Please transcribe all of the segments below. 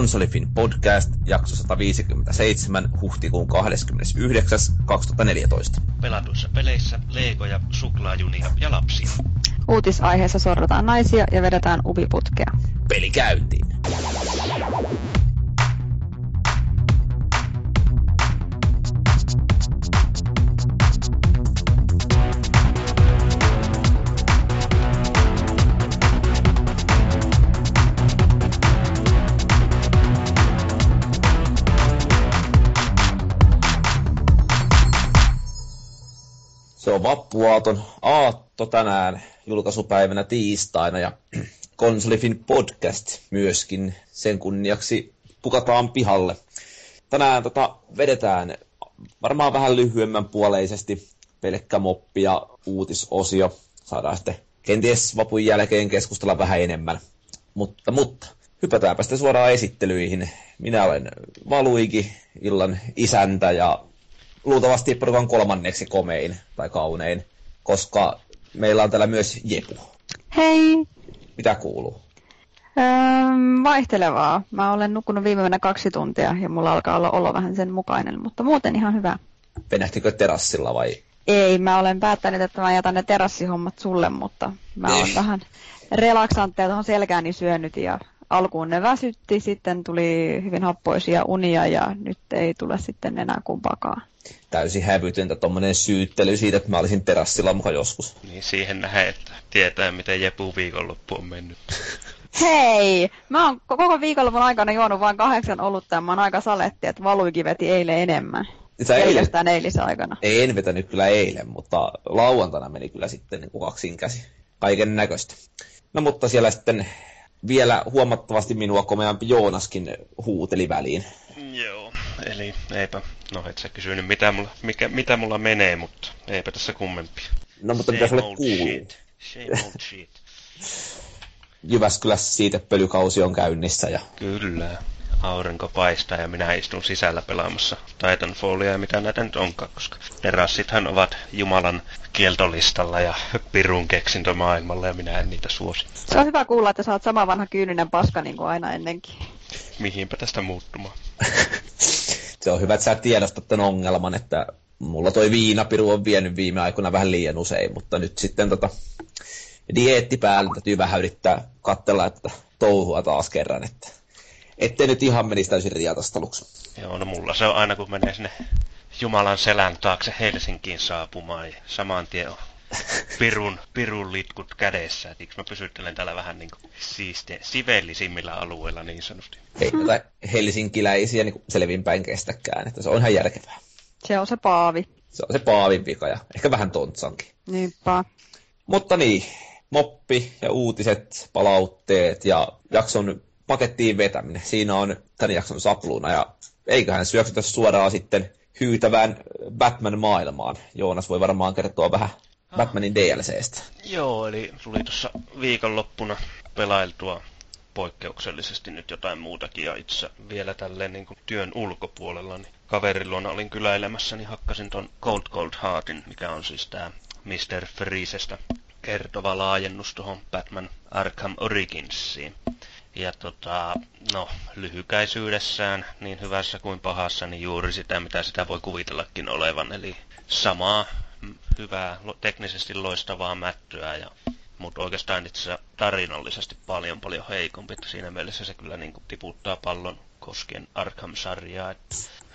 Konsolifin podcast, jakso 157, huhtikuun 29. 2014. Pelatuissa peleissä leikoja, suklaajunia ja lapsia. Uutisaiheessa sorrataan naisia ja vedetään ubiputkea. Peli käyntiin. Vappuaaton aatto tänään julkaisupäivänä tiistaina ja Konsolifin podcast myöskin sen kunniaksi pukataan pihalle. Tänään tota, vedetään varmaan vähän lyhyemmän puoleisesti pelkkä moppi ja uutisosio. Saadaan sitten kenties vapun jälkeen keskustella vähän enemmän. Mutta, mutta hypätäänpä sitten suoraan esittelyihin. Minä olen Valuigi, illan isäntä ja luultavasti porukan kolmanneksi komein tai kaunein, koska meillä on täällä myös Jepu. Hei! Mitä kuuluu? Öö, vaihtelevaa. Mä olen nukkunut viime yönä kaksi tuntia ja mulla alkaa olla olo vähän sen mukainen, mutta muuten ihan hyvä. Venähtikö terassilla vai? Ei, mä olen päättänyt, että mä jätän ne terassihommat sulle, mutta mä olen vähän relaksantteja tuohon selkääni syönyt ja alkuun ne väsytti, sitten tuli hyvin happoisia unia ja nyt ei tule sitten enää kumpaakaan. Täysin hävytöntä tuommoinen syyttely siitä, että mä olisin terassilla mukaan joskus. Niin siihen nähdään, että tietää, miten Jepu viikonloppu on mennyt. Hei! Mä oon koko viikonlopun aikana juonut vain kahdeksan olutta ja mä oon aika saletti, että Valuikin veti eilen enemmän. Sä eilen, eilisen aikana. Ei, en vetänyt kyllä eilen, mutta lauantaina meni kyllä sitten niin kaksin käsi. Kaiken näköistä. No mutta siellä sitten vielä huomattavasti minua komeampi Joonaskin huuteli väliin. Joo, eli eipä, no et sä kysynyt mitä mulla, mikä, mitä mulla menee, mutta eipä tässä kummempia. No mutta mitä sulle kuuluu? Shame old shit. Jyväskylässä siitä pölykausi on käynnissä ja... Kyllä. Aurinko paistaa ja minä istun sisällä pelaamassa Titanfallia ja mitä näitä nyt onkaan, koska terassithan ovat Jumalan kieltolistalla ja pirun keksintö maailmalla ja minä en niitä suosi. Se on hyvä kuulla, että sä oot sama vanha kyyninen paska niin kuin aina ennenkin. Mihinpä tästä muuttumaan? Se on hyvä, että sä tiedostat tämän ongelman, että mulla toi viinapiru on vienyt viime aikoina vähän liian usein, mutta nyt sitten tota, dieetti päällä täytyy vähän yrittää katsella, että touhua taas kerran, että ettei nyt ihan menisi täysin riatasteluksi. Joo, no mulla se on aina kun menee sinne Jumalan selän taakse Helsinkiin saapumaan ja saman tien on pirun, pirun litkut kädessä. Et mä pysyttelen täällä vähän niin kuin siiste, sivellisimmillä alueilla niin sanotusti. Ei näitä helsinkiläisiä niin selvinpäin kestäkään, että se on ihan järkevää. Se on se paavi. Se on se paavin vika ja ehkä vähän tontsankin. Niinpä. Mutta niin, moppi ja uutiset, palautteet ja jakson pakettiin vetäminen. Siinä on tämän jakson sapluuna ja eiköhän syöksytä suoraan sitten hyytävään Batman-maailmaan. Joonas voi varmaan kertoa vähän Batmanin DLCstä. Joo, eli tuli tuossa viikonloppuna pelailtua poikkeuksellisesti nyt jotain muutakin ja itse vielä tälleen niin kuin työn ulkopuolella, niin kaverin luona olin kyläilemässä, niin hakkasin ton Cold Cold Heartin, mikä on siis tää Mr. Freezestä kertova laajennus tuohon Batman Arkham Originsiin. Ja tota, no, lyhykäisyydessään, niin hyvässä kuin pahassa, niin juuri sitä, mitä sitä voi kuvitellakin olevan. Eli samaa hyvää, teknisesti loistavaa mättyä, ja, mutta oikeastaan itse tarinallisesti paljon paljon heikompi. Että siinä mielessä se kyllä niin kuin, tiputtaa pallon koskien Arkham-sarjaa.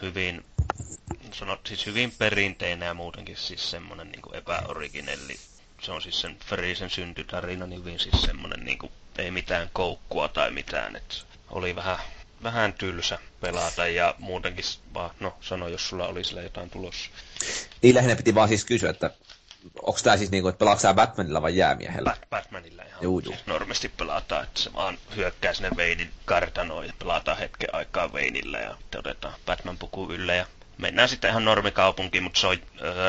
Hyvin, sanot, siis hyvin perinteinen ja muutenkin siis semmoinen niin epäoriginelli. Se on siis sen Freezen syntytarina, niin hyvin siis semmoinen niin kuin, ei mitään koukkua tai mitään. että oli vähän, vähän tylsä pelata ja muutenkin, vaan, no sano jos sulla oli sillä jotain tulossa. Niin lähinnä piti vaan siis kysyä, että onko tämä siis niinku, että pelaatko Batmanilla vai jäämiehellä? Bat- Batmanilla ihan Juu, juu. Siis normaalisti pelataan, että se vaan hyökkää sinne Veinin kartanoon ja pelataan hetken aikaa Veinillä ja otetaan Batman-puku ylle ja mennään sitten ihan normikaupunkiin, mutta se on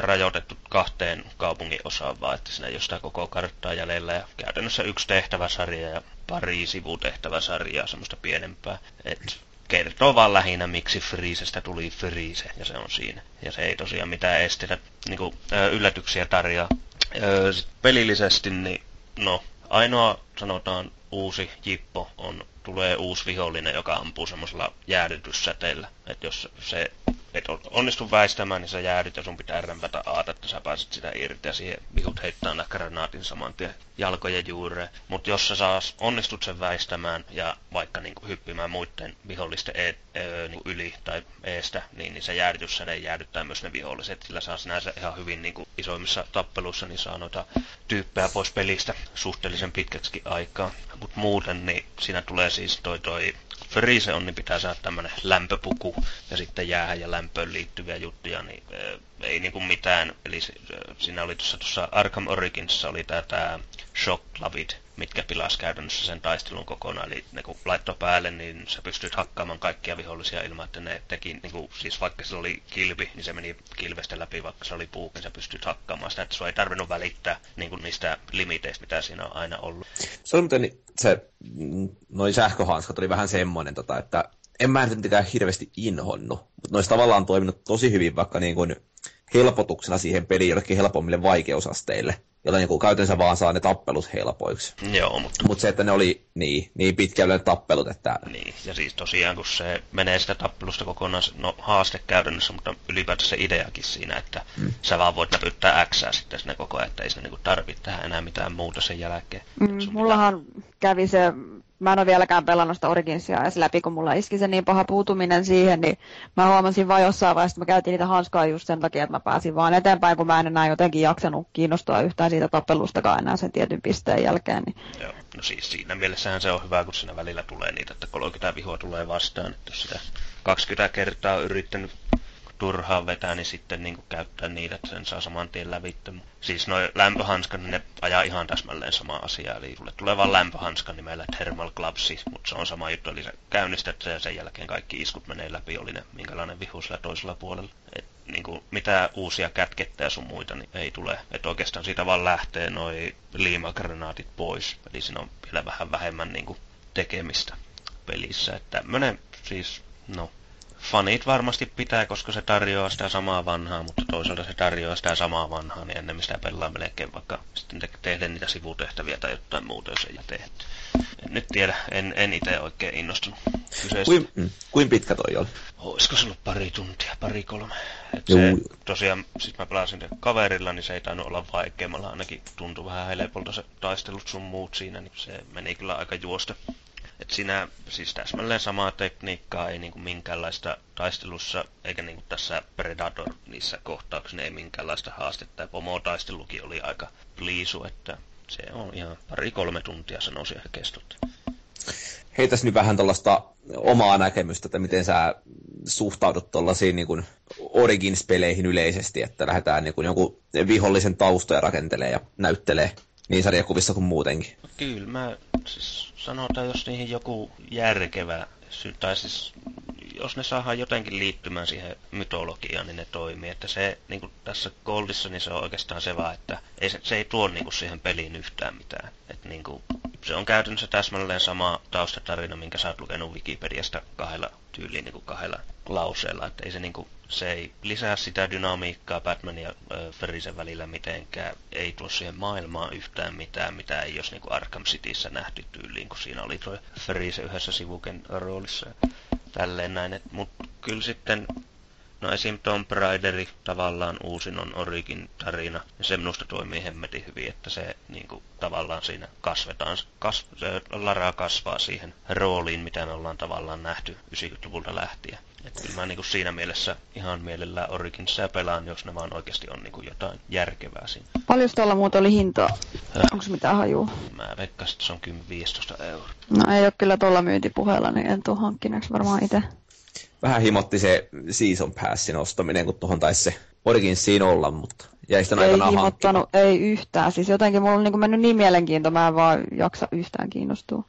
rajoitettu kahteen kaupungin osaan vaan, että siinä ei ole sitä koko karttaa jäljellä ja käytännössä yksi tehtäväsarja ja pari sivutehtäväsarjaa, semmoista pienempää. Et kertoo vaan lähinnä, miksi Freezestä tuli Freeze, ja se on siinä. Ja se ei tosiaan mitään estetä, niin kuin, yllätyksiä tarjoa. Ö, sit pelillisesti, niin no, ainoa sanotaan uusi jippo on, tulee uusi vihollinen, joka ampuu semmoisella jäädytyssäteellä. Että jos se et onnistu väistämään, niin sä jäädyt ja sun pitää rämpätä aata, että sä pääset sitä irti ja siihen vihut heittää aina granaatin saman tien jalkojen juureen. Mutta jos sä saas, onnistut sen väistämään ja vaikka niinku hyppimään muiden vihollisten e, e, niinku yli tai eestä, niin, niin se jäädytyssäde jäädyttää myös ne viholliset. Sillä saa sinänsä ihan hyvin niinku isoimmissa tappeluissa, niin saa noita tyyppejä pois pelistä suhteellisen pitkäksi aikaa. Mutta muuten, niin siinä tulee siis toi, toi Freeze on, niin pitää saada tämmönen lämpöpuku ja sitten jäähän ja lämpöön liittyviä juttuja, niin ei niinku mitään. Eli siinä oli tuossa, tuossa Arkham Originsissa oli tää, Shock Lavit, mitkä pilas käytännössä sen taistelun kokonaan. Eli ne kun laittoi päälle, niin sä pystyt hakkaamaan kaikkia vihollisia ilman, että ne teki, niin kuin, siis vaikka se oli kilpi, niin se meni kilvestä läpi, vaikka se oli puu, niin sä pystyt hakkaamaan sitä, että sua ei tarvinnut välittää niin kuin niistä limiteistä, mitä siinä on aina ollut. Se on muuten se, noin sähköhanskat oli vähän semmoinen, tota, että en mä nyt hirveästi inhonnut, mutta noissa tavallaan toiminut tosi hyvin vaikka niin kuin helpotuksena siihen peliin jollekin helpommille vaikeusasteille jolla niin käytännössä vaan saa ne tappelut helpoiksi. Joo, mutta... Mutta se, että ne oli niin, niin pitkälle tappelut, että... Niin, ja siis tosiaan, kun se menee sitä tappelusta kokonaan, no haaste käytännössä, mutta ylipäätään se ideakin siinä, että mm. sä vaan voit näpyttää X sitten sinne koko ajan, että ei sinne niinku tarvitse tehdä enää mitään muuta sen jälkeen. Mm, mullahan pitää... kävi se mä en ole vieläkään pelannut sitä Originsia edes läpi, kun mulla iski se niin paha puutuminen siihen, niin mä huomasin vaan jossain vaiheessa, että mä käytin niitä hanskaa just sen takia, että mä pääsin vaan eteenpäin, kun mä en enää jotenkin jaksanut kiinnostua yhtään siitä tappelustakaan enää sen tietyn pisteen jälkeen. Niin. Joo, no siis siinä mielessähän se on hyvä, kun siinä välillä tulee niitä, että 30 vihoa tulee vastaan, että jos sitä 20 kertaa yrittänyt turhaan vetää, niin sitten niin kuin käyttää niitä, että sen saa saman tien lävittä. Siis noin lämpöhanskat, niin ne ajaa ihan täsmälleen sama asia. Eli sulle tulee vaan lämpöhanska nimellä Thermal Gloves, mutta se on sama juttu. Eli sä käynnistät ja sen jälkeen kaikki iskut menee läpi, oli ne minkälainen vihu sillä toisella puolella. Et, niin kuin, mitä uusia kätkettä ja sun muita niin ei tule. Että oikeastaan siitä vaan lähtee noi liimagranaatit pois. Eli siinä on vielä vähän vähemmän niin kuin, tekemistä pelissä. Että tämmönen siis, no, fanit varmasti pitää, koska se tarjoaa sitä samaa vanhaa, mutta toisaalta se tarjoaa sitä samaa vanhaa, niin ennen sitä pelaa melkein vaikka sitten te- tehdä niitä sivutehtäviä tai jotain muuta, jos ei tehty. En nyt tiedä, en, en itse oikein innostunut kyseistä. Kuin, mm, kuin pitkä toi oli? Olisiko se ollut pari tuntia, pari kolme. Et se, tosiaan, siis mä pelasin kaverilla, niin se ei tainnut olla vaikeammalla, ainakin tuntui vähän helpolta se taistelut sun muut siinä, niin se meni kyllä aika juosta. Et siinä siis täsmälleen samaa tekniikkaa, ei niinku minkäänlaista taistelussa, eikä niinku tässä Predator niissä kohtauksissa ei minkäänlaista haastetta. Ja pomotaistelukin oli aika pliisu, että se on ihan pari-kolme tuntia se nousi ehkä kestot. Heitäs nyt vähän tuollaista omaa näkemystä, että miten sä suhtaudut tuollaisiin niin Origins-peleihin yleisesti, että lähdetään niin kuin jonkun vihollisen taustoja rakentelee ja näyttelee niin sarjakuvissa kuin muutenkin. Kyllä, mä siis sanotaan, jos niihin joku järkevä tai siis jos ne saadaan jotenkin liittymään siihen mytologiaan, niin ne toimii. Että se niin kuin tässä Goldissa, niin se on oikeastaan se vaan, että ei, se, se ei tuo niin kuin siihen peliin yhtään mitään. että niin kuin, se on käytännössä täsmälleen sama taustatarina, minkä sä oot lukenut Wikipediasta kahdella tyyliin niin kuin kahdella lauseella. Että ei se, niin kuin, se ei lisää sitä dynamiikkaa Batman ja äh, välillä mitenkään. Ei tuo siihen maailmaan yhtään mitään, mitä ei jos niin kuin Arkham Cityssä nähty tyyliin, kun siinä oli tuo Ferise yhdessä sivuken roolissa. Tälleen näin. Mutta kyllä sitten No esim. Tomb Raideri tavallaan uusin on Origin tarina, ja se minusta toimii hemmetin hyvin, että se niin kuin, tavallaan siinä kasvetaan, kas, se Lara kasvaa siihen rooliin, mitä me ollaan tavallaan nähty 90-luvulta lähtien. Että kyllä mä niin kuin siinä mielessä ihan mielellään Originsia pelaan, jos ne vaan oikeasti on niin kuin jotain järkevää siinä. Paljon tuolla muuta oli hintaa? Onko se mitään hajua? Mä veikkasin, että se on 10-15 euroa. No ei ole kyllä tuolla myyntipuheella, niin en tuu hankkineeksi varmaan itse vähän himotti se Season Passin ostaminen, kun tuohon taisi se Originsiin olla, mutta jäi sitä Ei himottanut, ei yhtään. Siis jotenkin mulla on niin mennyt niin mielenkiinto, mä en vaan jaksa yhtään kiinnostua.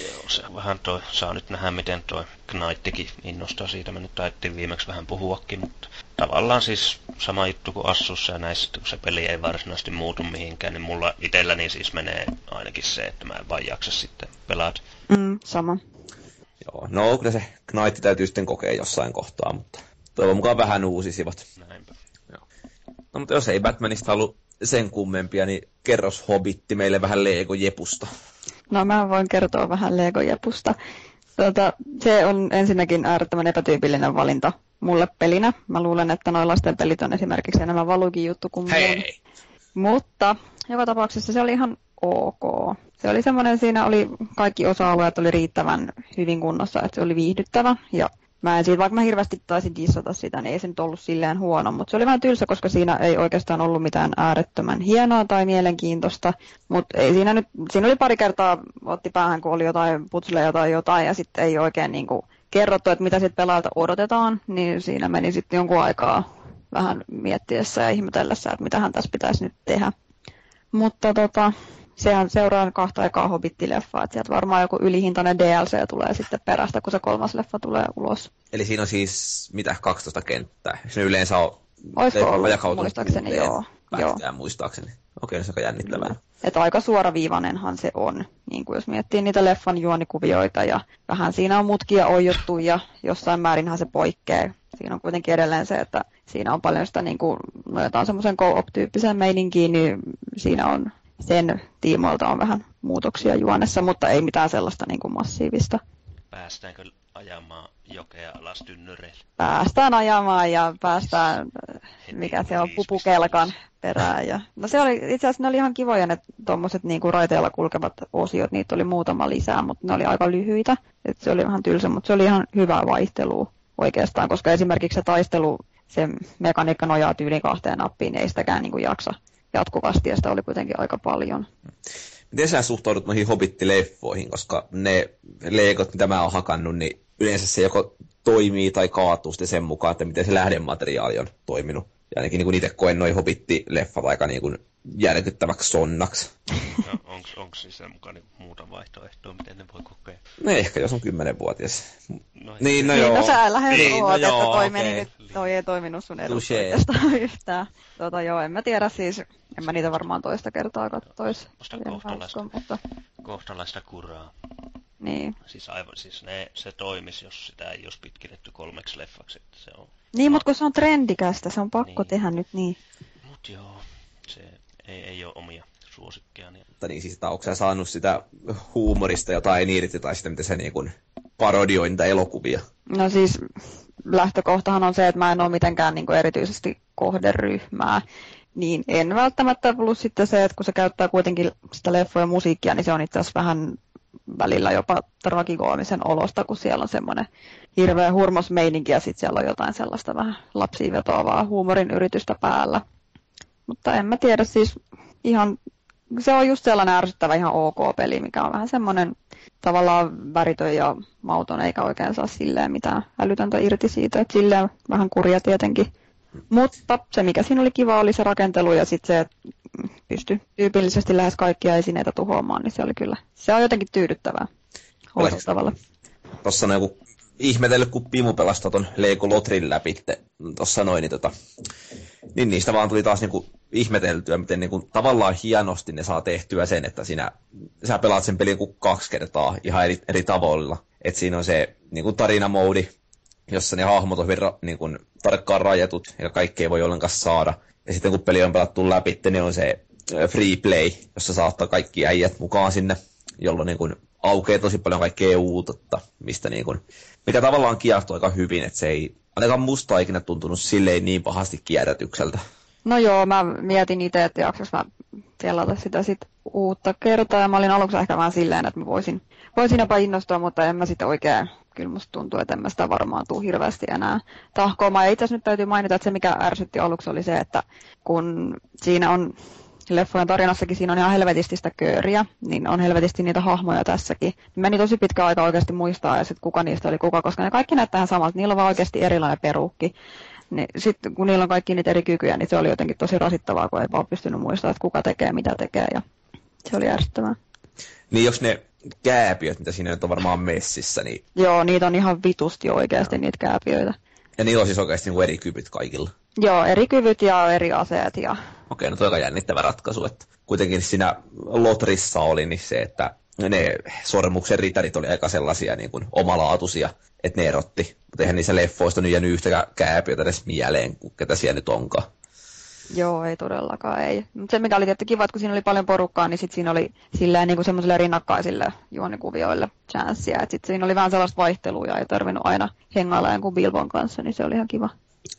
Joo, se vähän toi, saa nyt nähdä miten toi Knighttikin innostaa siitä. Me nyt taittiin viimeksi vähän puhuakin, mutta tavallaan siis sama juttu kuin Assussa ja näissä, kun se peli ei varsinaisesti muutu mihinkään, niin mulla itselläni siis menee ainakin se, että mä en vaan jaksa sitten pelata. Mm, sama. Joo, no kyllä se Knight täytyy sitten kokea jossain kohtaa, mutta toivon mukaan vähän uusisivat. Näinpä. Joo. No mutta jos ei Batmanista halua sen kummempia, niin kerros Hobbitti meille vähän Lego Jepusta. No mä voin kertoa vähän Lego Jepusta. Tuota, se on ensinnäkin äärettömän epätyypillinen valinta mulle pelinä. Mä luulen, että noin lasten pelit on esimerkiksi enemmän valukin juttu kuin Hei! Mutta joka tapauksessa se oli ihan ok. Se oli semmoinen, siinä oli kaikki osa-alueet oli riittävän hyvin kunnossa, että se oli viihdyttävä. Ja mä en siitä, vaikka mä hirveästi taisin dissata sitä, niin ei se nyt ollut silleen huono, mutta se oli vähän tylsä, koska siinä ei oikeastaan ollut mitään äärettömän hienoa tai mielenkiintoista, mutta ei siinä nyt, siinä oli pari kertaa otti päähän, kun oli jotain putsleja tai jotain, ja sitten ei oikein niin kuin kerrottu, että mitä sitten pelaajalta odotetaan, niin siinä meni sitten jonkun aikaa vähän miettiessä ja ihmetellessä, että mitä hän tässä pitäisi nyt tehdä. Mutta tota, sehän seuraa kahta aikaa Hobbit-leffaa, että sieltä varmaan joku ylihintainen DLC tulee sitten perästä, kun se kolmas leffa tulee ulos. Eli siinä on siis mitä 12 kenttää. Se yleensä on Olisiko ollut, muistaakseni joo. joo. muistaakseni. Okei, se on jännittävää. Mm. Että aika suoraviivanenhan se on, niin kuin jos miettii niitä leffan juonikuvioita ja vähän siinä on mutkia ojottu ja jossain määrinhän se poikkeaa. Siinä on kuitenkin edelleen se, että siinä on paljon sitä niin kuin, nojetaan semmoisen co-op-tyyppisen meininkiin, niin siinä on sen tiimoilta on vähän muutoksia juonessa, mutta ei mitään sellaista niin kuin massiivista. Päästäänkö ajamaan jokea alas tynnyreille? Päästään ajamaan ja päästään, mikä se on, pupukelkan perään. Ja, no se oli, itse asiassa ne oli ihan kivoja ne tuommoiset niin kuin raiteilla kulkevat osiot, niitä oli muutama lisää, mutta ne oli aika lyhyitä. Et se oli vähän tylsä, mutta se oli ihan hyvää vaihtelua oikeastaan, koska esimerkiksi se taistelu, se mekaniikka nojaa tyyliin kahteen nappiin, ei sitäkään niin kuin jaksa jatkuvasti, ja sitä oli kuitenkin aika paljon. Miten sä suhtaudut noihin Hobbit-leffoihin, koska ne leikot, mitä mä oon hakannut, niin yleensä se joko toimii tai kaatuu sitten sen mukaan, että miten se lähdemateriaali on toiminut. Ja ainakin niin itse koen noin Hobbit-leffat aika niin kuin järkyttäväksi sonnaksi. No, onko siis sen mukaan niin muuta vaihtoehtoa, miten ne voi kokea? No ehkä jos on kymmenenvuotias. No, niin, no, niin, joo. No sä lähes niin, oot, no että toi, okay. meni nyt, toi ei toiminut sun edustajalta yhtään. Tota, joo, en mä tiedä siis, en mä niitä varmaan toista kertaa kattois. Musta kohtalaista, mutta... kohtalaista kuraa. Niin. Siis, aivan, siis ne, se toimisi, jos sitä ei olisi pitkitetty kolmeksi leffaksi. Että se on... Niin, mutta kun se on trendikästä, se on pakko niin. tehdä nyt niin. Mut joo, se ei, ei ole omia suosikkeja. Niin... Mutta niin, siis, että onko sä saanut sitä huumorista jotain irti, tai sitä, miten se niin kuin parodioi niitä elokuvia? No siis lähtökohtahan on se, että mä en ole mitenkään niin kuin erityisesti kohderyhmää, niin en välttämättä, plus sitten se, että kun se käyttää kuitenkin sitä leffoja musiikkia, niin se on itse asiassa vähän välillä jopa tragikoomisen olosta, kun siellä on semmoinen hirveä hurmosmeininki ja sitten siellä on jotain sellaista vähän lapsiin vetoavaa huumorin yritystä päällä. Mutta en mä tiedä, siis ihan, se on just sellainen ärsyttävä ihan ok peli, mikä on vähän semmoinen tavallaan väritön ja mauton, eikä oikein saa silleen mitään älytöntä irti siitä, että silleen vähän kurja tietenkin. Mutta se, mikä siinä oli kiva, oli se rakentelu ja sitten se, että pystyi tyypillisesti lähes kaikkia esineitä tuhoamaan, niin se oli kyllä, se on jotenkin tyydyttävää tavalla. Tuossa on joku ihmetellyt, kun Pimu pelastaa ton Lego Lotrin läpi tuossa noin, niin, tota, niin niistä vaan tuli taas niinku ihmeteltyä, miten niinku tavallaan hienosti ne saa tehtyä sen, että sinä, sä pelaat sen pelin kaksi kertaa ihan eri, eri tavoilla. Että siinä on se niinku tarinamoodi, jossa ne hahmot on hyvin niin kuin, tarkkaan rajatut ja kaikki ei voi ollenkaan saada. Ja sitten kun peli on pelattu läpi, niin on se free play, jossa saattaa kaikki äijät mukaan sinne, jolloin niin kuin, aukeaa tosi paljon kaikkea uutta, mistä niin kuin, mikä tavallaan kiehtoo aika hyvin, että se ei ainakaan musta ikinä tuntunut silleen niin pahasti kierrätykseltä. No joo, mä mietin itse, että jaksas mä selata sitä sit uutta kertaa, ja mä olin aluksi ehkä vähän silleen, että mä voisin, voisin jopa innostua, mutta en mä sitten oikein kyllä musta tuntuu, että sitä varmaan tule hirveästi enää tahkoamaan. Ja itse asiassa nyt täytyy mainita, että se mikä ärsytti aluksi oli se, että kun siinä on leffojen tarinassakin siinä on ihan helvetisti sitä kööriä, niin on helvetisti niitä hahmoja tässäkin. Meni tosi pitkä aika oikeasti muistaa, ja sitten kuka niistä oli kuka, koska ne kaikki näyttää samalta. Niillä on vaan oikeasti erilainen peruukki. Niin sitten kun niillä on kaikki niitä eri kykyjä, niin se oli jotenkin tosi rasittavaa, kun ei vaan pystynyt muistamaan, että kuka tekee, mitä tekee, ja se oli ärsyttävää. Niin jos ne kääpiöt, mitä siinä nyt on varmaan messissä. Niin... Joo, niitä on ihan vitusti oikeasti niitä kääpiöitä. Ja niillä on siis oikeasti niin eri kyvyt kaikilla. Joo, eri kyvyt ja eri aseet. Ja... Okei, no toi on jännittävä ratkaisu. Että kuitenkin siinä Lotrissa oli niin se, että ne sormuksen ritarit oli aika sellaisia niin kuin omalaatuisia, että ne erotti. Mutta eihän niissä leffoista nyt jäänyt yhtäkään kääpiötä edes mieleen, ketä siellä nyt onkaan. Joo, ei todellakaan, ei. Mutta se mikä oli tietty kiva, että kun siinä oli paljon porukkaa, niin sit siinä oli silleen niin kuin semmoisille rinnakkaisille juonikuvioille chanssiä. Että sitten siinä oli vähän sellaista vaihtelua, ei tarvinnut aina hengailla jonkun Bilbon kanssa, niin se oli ihan kiva.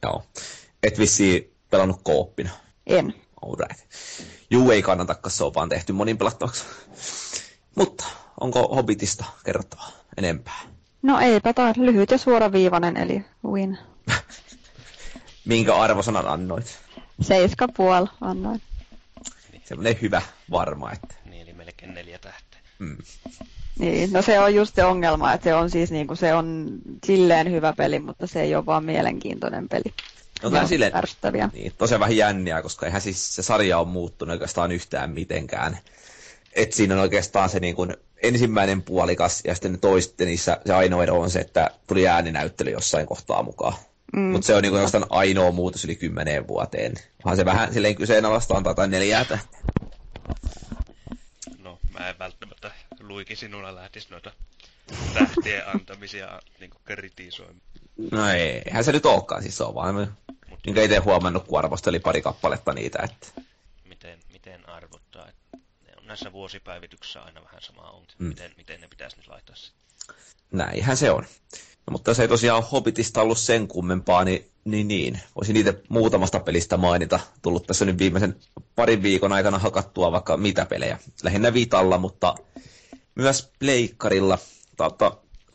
Joo. Et vissiin pelannut kooppina. En. Alright. Juu, ei kannata, se on vaan tehty monin pelattavaksi. Mutta onko Hobbitista kerrottavaa enempää? No eipä taas lyhyt ja suoraviivainen, eli win. Minkä arvosanan annoit? Seiska puol annoin. Semmoinen hyvä varma, että... Niin, eli melkein neljä tähteä. Mm. Niin, no se on just se ongelma, että se on siis niinku, se on silleen hyvä peli, mutta se ei ole vaan mielenkiintoinen peli. No, Ja silleen, ärsyttäviä. niin, tosiaan vähän jänniä, koska eihän siis se sarja on muuttunut oikeastaan yhtään mitenkään. Et siinä on oikeastaan se niin kuin ensimmäinen puolikas ja sitten ne toiset, niissä se ainoa ero on se, että tuli ääninäyttely jossain kohtaa mukaan. Mm. Mutta se on niin kuin oikeastaan ainoa muutos yli kymmeneen vuoteen. Vaan se vähän silleen kyseenalaista antaa tai neljää tähteä. No, mä en välttämättä luiki sinulla lähtisi noita tähtien antamisia niin kritisoimaan. No ei, eihän se nyt olekaan, siis se on vaan, minkä itse huomannut, kun arvosteli pari kappaletta niitä, että Miten, miten arvottaa, että ne on näissä vuosipäivityksissä aina vähän sama on. Mm. Miten, miten ne pitäisi nyt laittaa sitten? näinhän se on. No, mutta jos ei tosiaan Hobbitista ollut sen kummempaa, niin, niin, niin. voisin niitä muutamasta pelistä mainita. Tullut tässä nyt viimeisen parin viikon aikana hakattua vaikka mitä pelejä. Lähinnä Vitalla, mutta myös Pleikkarilla.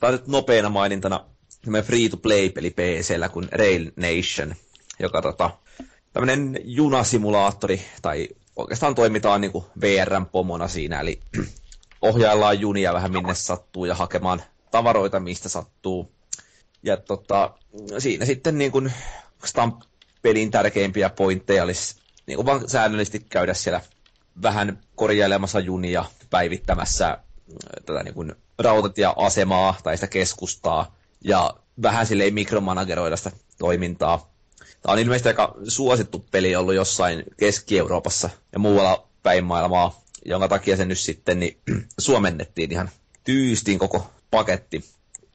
Tai, nyt nopeana mainintana semmoinen free-to-play-peli PCllä kuin Rail Nation, joka tota, tämmöinen junasimulaattori, tai oikeastaan toimitaan niin kuin VRn pomona siinä, eli ohjaillaan junia vähän minne sattuu ja hakemaan tavaroita mistä sattuu. Ja tota, siinä sitten niin kuin, oikeastaan pelin tärkeimpiä pointteja olisi niin kuin vaan säännöllisesti käydä siellä vähän korjailemassa junia, päivittämässä äh, tätä niin kuin rautatieasemaa tai sitä keskustaa ja vähän silleen mikromanageroida sitä toimintaa. Tämä on ilmeisesti aika suosittu peli ollut jossain Keski-Euroopassa ja muualla päin maailmaa, jonka takia se nyt sitten niin, suomennettiin ihan tyystin koko paketti.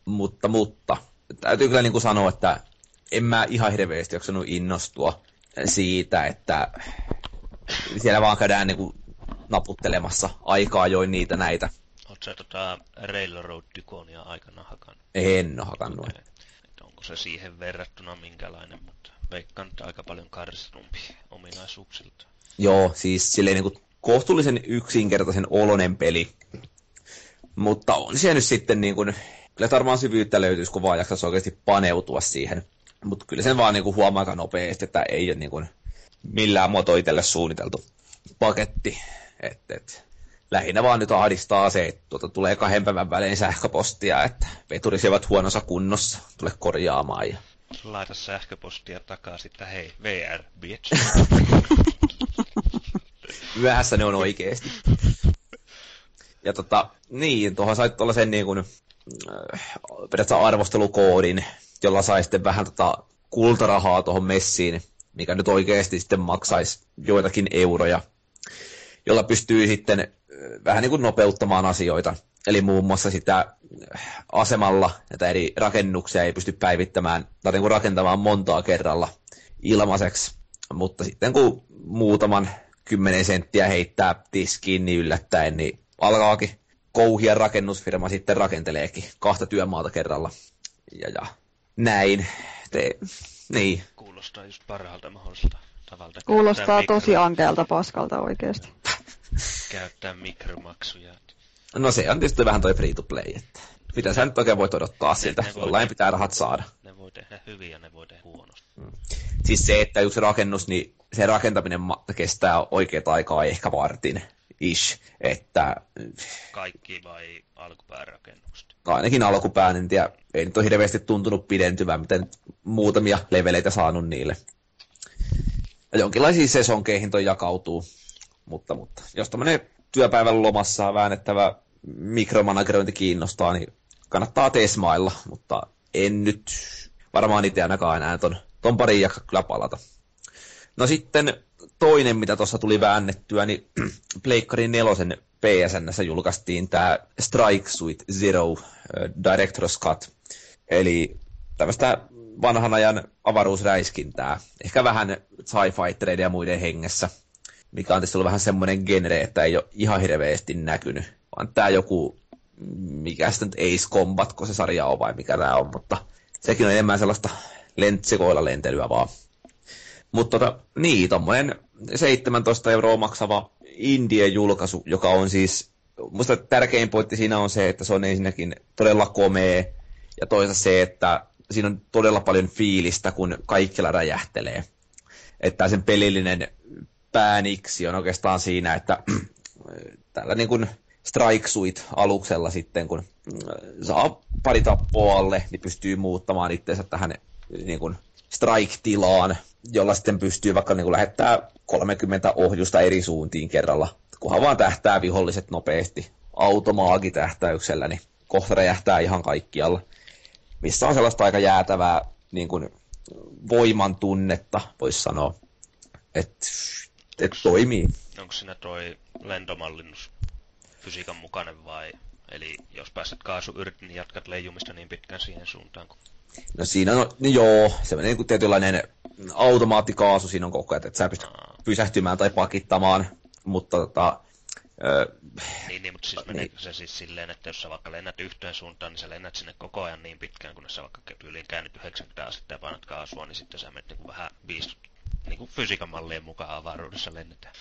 Mutta, mutta täytyy kyllä niin kuin sanoa, että en mä ihan hirveästi jaksanut innostua siitä, että siellä vaan käydään niin kuin naputtelemassa aikaa join niitä näitä. Oletko sä tota Railroad Tyconia aikana hakannut? En ole hakannut. Okei. Että onko se siihen verrattuna minkälainen, mutta veikkaan, että aika paljon karsitumpi ominaisuuksilta. Joo, siis silleen niin kuin kohtuullisen yksinkertaisen olonen peli. Mutta on siellä nyt sitten niin kuin, kyllä varmaan syvyyttä löytyisi, kun vaan jaksaisi oikeasti paneutua siihen. Mutta kyllä sen vaan niin kuin huomaa aika nopeasti, että ei ole niin kuin millään muotoa itselle suunniteltu paketti. Et, et, lähinnä vaan nyt ahdistaa se, että tuota tulee kahden päivän välein sähköpostia, että veturit ovat huonossa kunnossa, tule korjaamaan. Ja... Laita sähköpostia takaisin, että hei, VR, bitch. Myöhässä ne on oikeesti. Ja tota, niin, tuohon sait tuollaisen niin kuin, periaatteessa arvostelukoodin, jolla sai sitten vähän tota kultarahaa tuohon messiin, mikä nyt oikeasti sitten maksaisi joitakin euroja, jolla pystyy sitten äh, vähän niin kuin nopeuttamaan asioita. Eli muun muassa sitä äh, asemalla näitä eri rakennuksia ei pysty päivittämään tai niin kuin rakentamaan montaa kerralla ilmaiseksi. Mutta sitten kun muutaman kymmenen senttiä heittää tiskiin, niin yllättäen, niin alkaakin kouhia rakennusfirma sitten rakenteleekin kahta työmaata kerralla. Ja, ja näin. Te, niin. Kuulostaa just parhaalta mahdolliselta tavalta. Kuulostaa tosi ankealta paskalta oikeasti. Käyttää mikromaksuja. No se on tietysti vähän toi free to play, että mitä sä nyt oikein voit odottaa siltä, ne voi jollain pitää rahat saada. Ne voi tehdä hyvin ja ne voi tehdä huonosti. Siis se, että just se rakennus, niin se rakentaminen kestää oikeat aikaa ehkä vartin ish, että Kaikki vai alkupäärakennukset? ainakin alkupään, en tiedä, ei nyt ole hirveästi tuntunut pidentyvän, miten muutamia leveleitä saanut niille. Ja jonkinlaisiin sesonkeihin toi jakautuu, mutta, mutta jos tämmöinen työpäivän lomassa väännettävä mikromanagerointi kiinnostaa, niin kannattaa tesmailla, mutta en nyt varmaan itse ainakaan enää ton, ton parin jaksa kyllä palata. No sitten toinen, mitä tuossa tuli väännettyä, niin Pleikkarin nelosen PSNssä julkaistiin tämä Strike Suite Zero äh, Director's Cut. Eli tämmöistä vanhan ajan avaruusräiskintää. Ehkä vähän sci-fi ja muiden hengessä, mikä on tässä ollut vähän semmoinen genre, että ei ole ihan hirveästi näkynyt. Vaan tämä joku, mikä sitten Ace Combat, kun se sarja on vai mikä tämä on, mutta sekin on enemmän sellaista lentsekoilla lentelyä vaan. Mutta tota, niin, tommonen 17 euroa maksava Indie-julkaisu, joka on siis, musta tärkein pointti siinä on se, että se on ensinnäkin todella komea, ja toisaalta se, että siinä on todella paljon fiilistä, kun kaikilla räjähtelee. Että sen pelillinen pääniksi on oikeastaan siinä, että tällä niin kuin strike suit aluksella sitten, kun saa pari tappoa alle, niin pystyy muuttamaan itseensä tähän niin kuin strike-tilaan, jolla sitten pystyy vaikka niin kuin lähettää 30 ohjusta eri suuntiin kerralla, kunhan vaan tähtää viholliset nopeasti automaagitähtäyksellä, niin kohta räjähtää ihan kaikkialla missä on sellaista aika jäätävää niin kuin, voiman tunnetta, voisi sanoa, että et toimii. Onko siinä toi lentomallinnus fysiikan mukainen vai Eli jos pääset kaasu irti, niin jatkat leijumista niin pitkään siihen suuntaan. Kun... No siinä on, niin joo, semmoinen niin kuin tietynlainen automaattikaasu siinä on koko ajan, että sä pystyt pysähtymään tai pakittamaan, mutta tota, Öö, niin, niin, mutta siis niin. se siis silleen, että jos sä vaikka lennät yhteen suuntaan, niin sä lennät sinne koko ajan niin pitkään, kunnes sä vaikka tyyliin käännyt 90 astetta ja painat kaasua, niin sitten sä menet niin vähän viisi niin kuin fysiikan mallien mukaan avaruudessa lennetään.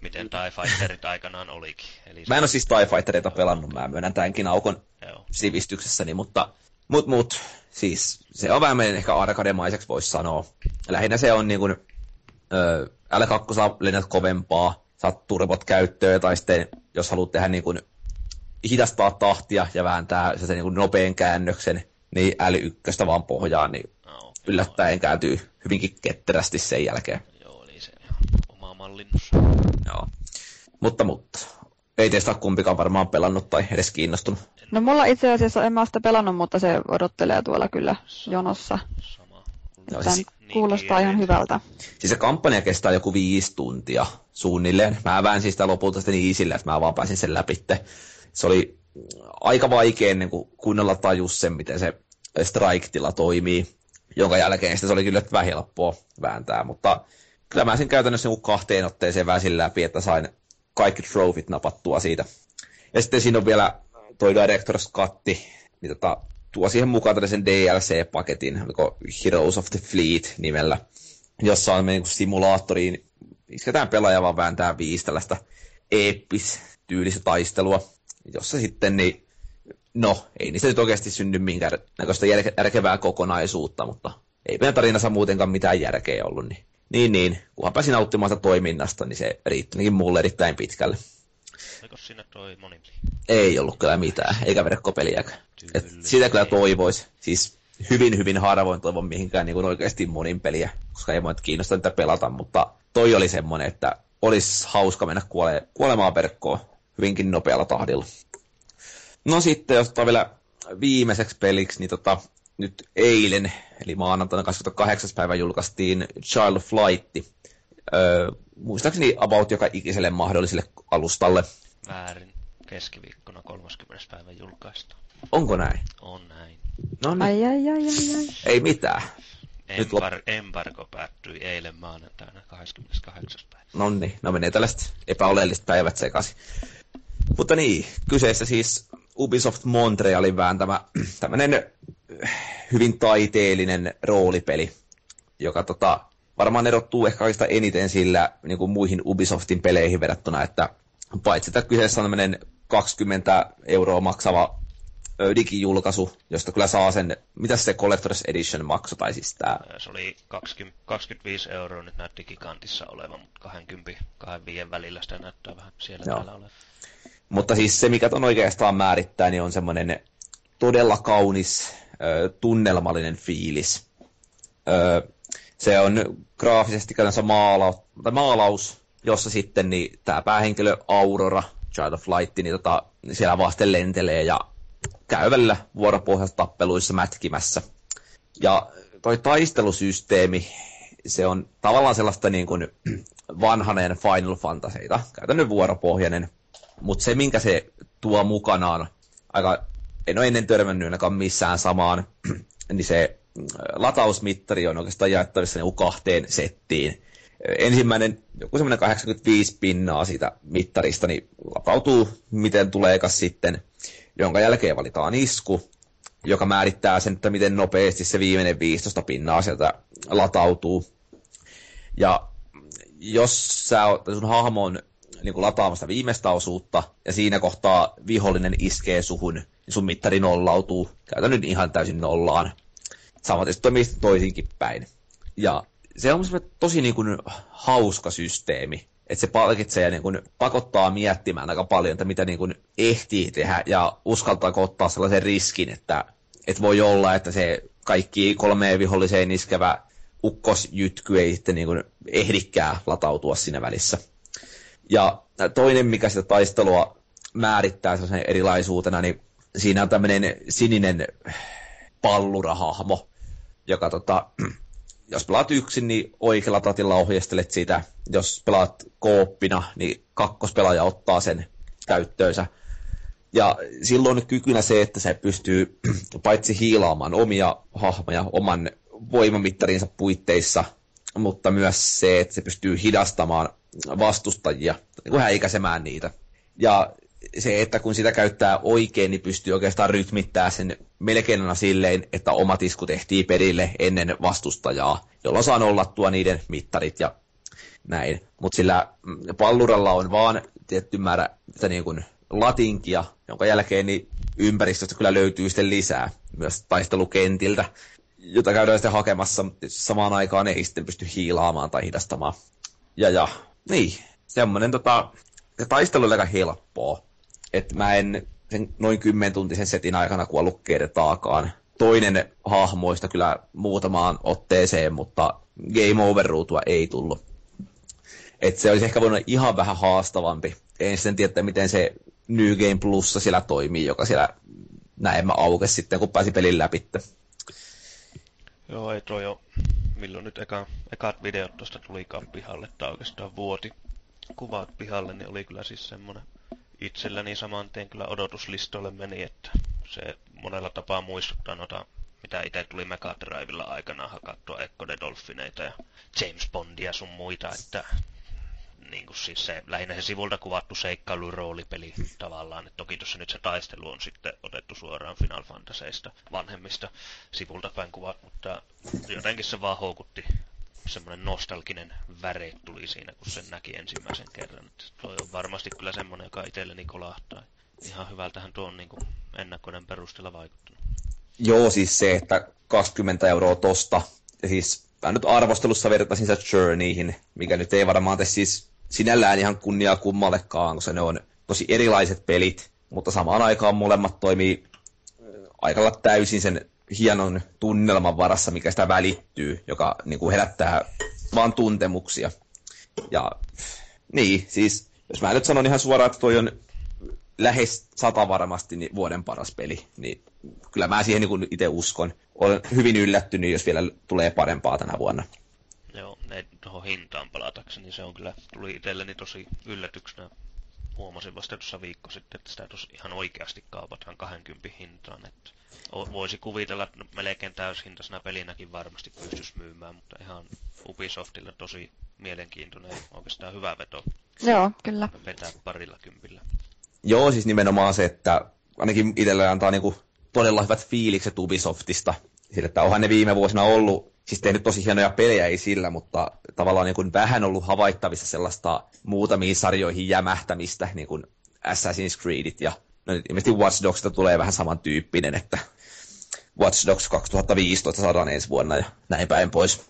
Miten TIE Fighterit aikanaan olikin. Eli mä en ole siis TIE Fightereita pelannut, mä myönnän tämänkin aukon Joo. sivistyksessäni, mutta mut, mut, siis se on vähän meidän ehkä arkademaiseksi voisi sanoa. Lähinnä se on niin kuin, ö, L2 lennät kovempaa, saat turbot käyttöön, tai sitten jos haluat tehdä niin kuin hidastaa tahtia ja vääntää se niin kuin nopean käännöksen, niin L1 vaan pohjaan, niin no, yllättäen kääntyy hyvinkin ketterästi sen jälkeen. Joo, niin se oma mallinnus. Joo. Mutta, mutta. Ei teistä kumpikaan varmaan pelannut tai edes kiinnostunut. No mulla itse asiassa en mä sitä pelannut, mutta se odottelee tuolla kyllä jonossa. Sama. Joo, siis, kuulostaa niin, ihan hyvältä. Siis se kampanja kestää joku viisi tuntia suunnilleen. Mä väänsin sitä lopulta sitten niin isille, että mä vaan pääsin sen läpi. Se oli aika vaikea ennen kuin kunnolla tajus sen, miten se strike-tila toimii, jonka jälkeen se oli kyllä vähän helppoa vääntää, mutta kyllä mä sen käytännössä niin kahteen otteeseen väsin läpi, että sain kaikki trofit napattua siitä. Ja sitten siinä on vielä toi Director's Cut, niin tota, tuo siihen mukaan tällaisen DLC-paketin, Heroes of the Fleet nimellä, jossa on niin simulaattoriin, isketään pelaaja vaan vääntää viisi tällaista eeppis-tyylistä taistelua, jossa sitten niin, no, ei niistä nyt oikeasti synny minkään näköistä järkevää kokonaisuutta, mutta ei meidän tarinassa muutenkaan mitään järkeä ollut, niin niin, niin. Kunhan pääsin nauttimaan sitä toiminnasta, niin se riitti mulle erittäin pitkälle. Oliko siinä toi monipeli? Ei ollut kyllä mitään, eikä verkkopeliäkään. Et sitä kyllä toivois. Siis hyvin, hyvin harvoin toivon mihinkään niin oikeasti monin peliä, koska ei mua kiinnosta niitä pelata, mutta toi oli semmoinen, että olisi hauska mennä kuole- kuolemaan verkkoon hyvinkin nopealla tahdilla. No sitten, jos vielä viimeiseksi peliksi, niin tota, nyt eilen, eli maanantaina 28. päivä julkaistiin Child of Flight. Öö, muistaakseni about joka ikiselle mahdolliselle alustalle. Väärin. Keskiviikkona 30. päivä julkaista. Onko näin? On näin. No niin. Ai, ai, ai, ai, ai. Ei mitään. Empar- lop... embargo päättyi eilen maanantaina 28. päivä. No niin, no menee tällaiset epäoleelliset päivät sekaisin. Mutta niin, kyseessä siis Ubisoft Montrealin vääntämä tämmöinen hyvin taiteellinen roolipeli, joka tota, varmaan erottuu ehkä kaikista eniten sillä niin kuin muihin Ubisoftin peleihin verrattuna, että paitsi että kyseessä on tämmöinen 20 euroa maksava digijulkaisu, josta kyllä saa sen, mitä se Collector's Edition maksoi, tai siis tää? Se oli 20, 25 euroa nyt näytti digikantissa oleva, mutta 20, 25 välillä sitä näyttää vähän siellä Joo. täällä olevan. Mutta siis se, mikä ton oikeastaan määrittää, niin on semmoinen todella kaunis, tunnelmallinen fiilis. Se on graafisesti käytännössä maalaus, maalaus, jossa sitten niin tämä päähenkilö Aurora, Child of Light, niin tota, siellä vasten lentelee ja käy välillä vuoropohjassa tappeluissa mätkimässä. Ja toi taistelusysteemi, se on tavallaan sellaista niin kuin vanhanen Final Fantasyita, käytännön vuoropohjainen, mutta se, minkä se tuo mukanaan, aika, en ole ennen törmännyt ainakaan missään samaan niin se latausmittari on oikeastaan jaettavissa niin kahteen settiin. Ensimmäinen, joku semmoinen 85 pinnaa siitä mittarista, niin latautuu miten tuleekas sitten, jonka jälkeen valitaan isku, joka määrittää sen, että miten nopeasti se viimeinen 15 pinnaa sieltä latautuu. Ja jos sä, sun hahmo on niin kuin lataamasta viimeistä osuutta, ja siinä kohtaa vihollinen iskee suhun, niin sun mittari nollautuu. Nyt ihan täysin nollaan. Samaten toimii toisinkin päin. Ja se on tosi niin kuin, hauska systeemi. Että se palkitsee ja niin kuin, pakottaa miettimään aika paljon, että mitä niin kuin, ehtii tehdä ja uskaltaa ottaa sellaisen riskin, että, että voi olla, että se kaikki kolmeen viholliseen iskevä ukkosjytky ei sitten niin kuin, ehdikään latautua siinä välissä. Ja toinen, mikä sitä taistelua määrittää sellaisen erilaisuutena, niin siinä on tämmöinen sininen pallurahahmo, joka tota, jos pelaat yksin, niin oikealla tatilla ohjastelet sitä. Jos pelaat kooppina, niin kakkospelaaja ottaa sen käyttöönsä. Ja silloin kykynä se, että se pystyy paitsi hiilaamaan omia hahmoja oman voimamittarinsa puitteissa, mutta myös se, että se pystyy hidastamaan vastustajia, niin kuin häikäisemään niitä. Ja se, että kun sitä käyttää oikein, niin pystyy oikeastaan rytmittää sen melkein aina silleen, että omat isku tehtiin perille ennen vastustajaa, jolloin saa nollattua niiden mittarit ja näin. Mutta sillä palluralla on vaan tietty määrä että niin kuin latinkia, jonka jälkeen niin ympäristöstä kyllä löytyy sitten lisää, myös taistelukentiltä, jota käydään sitten hakemassa, mutta samaan aikaan ei sitten pysty hiilaamaan tai hidastamaan. Ja ja, niin, semmoinen tota, se taistelu oli aika helppoa. Että mä en sen noin kymmentuntisen setin aikana kuollut kertaakaan. Toinen hahmoista kyllä muutamaan otteeseen, mutta game over ruutua ei tullut. Et se olisi ehkä voinut ihan vähän haastavampi. En sitten tiedä, miten se New Game Plussa siellä toimii, joka siellä näemmä aukesi sitten, kun pääsi pelin läpi. Joo, ei toi jo, milloin nyt eka, ekat videot tuosta tulikaan pihalle, tai oikeastaan vuoti. Kuvat pihalle, niin oli kyllä siis semmonen itselläni saman tien kyllä odotuslistoille meni, että se monella tapaa muistuttaa noita, mitä itse tuli Mega Drivella aikana hakattua Echo the Dolphineita ja James Bondia sun muita, että niin kuin siis se, lähinnä se sivulta kuvattu seikkailuroolipeli tavallaan, että toki tuossa nyt se taistelu on sitten otettu suoraan Final Fantasyista vanhemmista sivulta päin kuvat, mutta jotenkin se vaan houkutti semmoinen nostalginen väre tuli siinä, kun sen näki ensimmäisen kerran. Et toi on varmasti kyllä semmoinen, joka itselleni kolahtaa. Ihan hyvältähän tuo on niin kuin ennakkoiden perusteella vaikuttanut. Joo, siis se, että 20 euroa tosta, siis mä nyt arvostelussa vertaisin sitä Journeyihin, mikä nyt ei varmaan tee siis sinällään ihan kunniaa kummallekaan, koska ne on tosi erilaiset pelit, mutta samaan aikaan molemmat toimii äh, aika täysin sen hienon tunnelman varassa, mikä sitä välittyy, joka niin kuin herättää vaan tuntemuksia. Ja niin, siis jos mä nyt sanon ihan suoraan, että toi on lähes sata varmasti niin vuoden paras peli, niin kyllä mä siihen niin itse uskon. Olen hyvin yllättynyt, jos vielä tulee parempaa tänä vuonna. Ei tuohon hintaan palatakseni, se on kyllä, tuli itselleni tosi yllätyksenä. Huomasin vasta tuossa viikko sitten, että sitä tos ihan oikeasti kaupataan 20 hintaan, että voisi kuvitella, että melkein täyshintaisena pelinäkin varmasti pystyisi myymään, mutta ihan Ubisoftilla tosi mielenkiintoinen ja oikeastaan hyvä veto. Joo, kyllä. Vetää parilla kympillä. Joo, siis nimenomaan se, että ainakin itsellä antaa niinku todella hyvät fiilikset Ubisoftista. Sillä, että onhan ne viime vuosina ollut, siis tehnyt tosi hienoja pelejä, ei sillä, mutta tavallaan niin kuin vähän ollut havaittavissa sellaista muutamiin sarjoihin jämähtämistä, niin kuin Assassin's Creedit ja no, ilmeisesti Watch Dogsista tulee vähän samantyyppinen, että Watch Dogs 2015 saadaan ensi vuonna ja näin päin pois.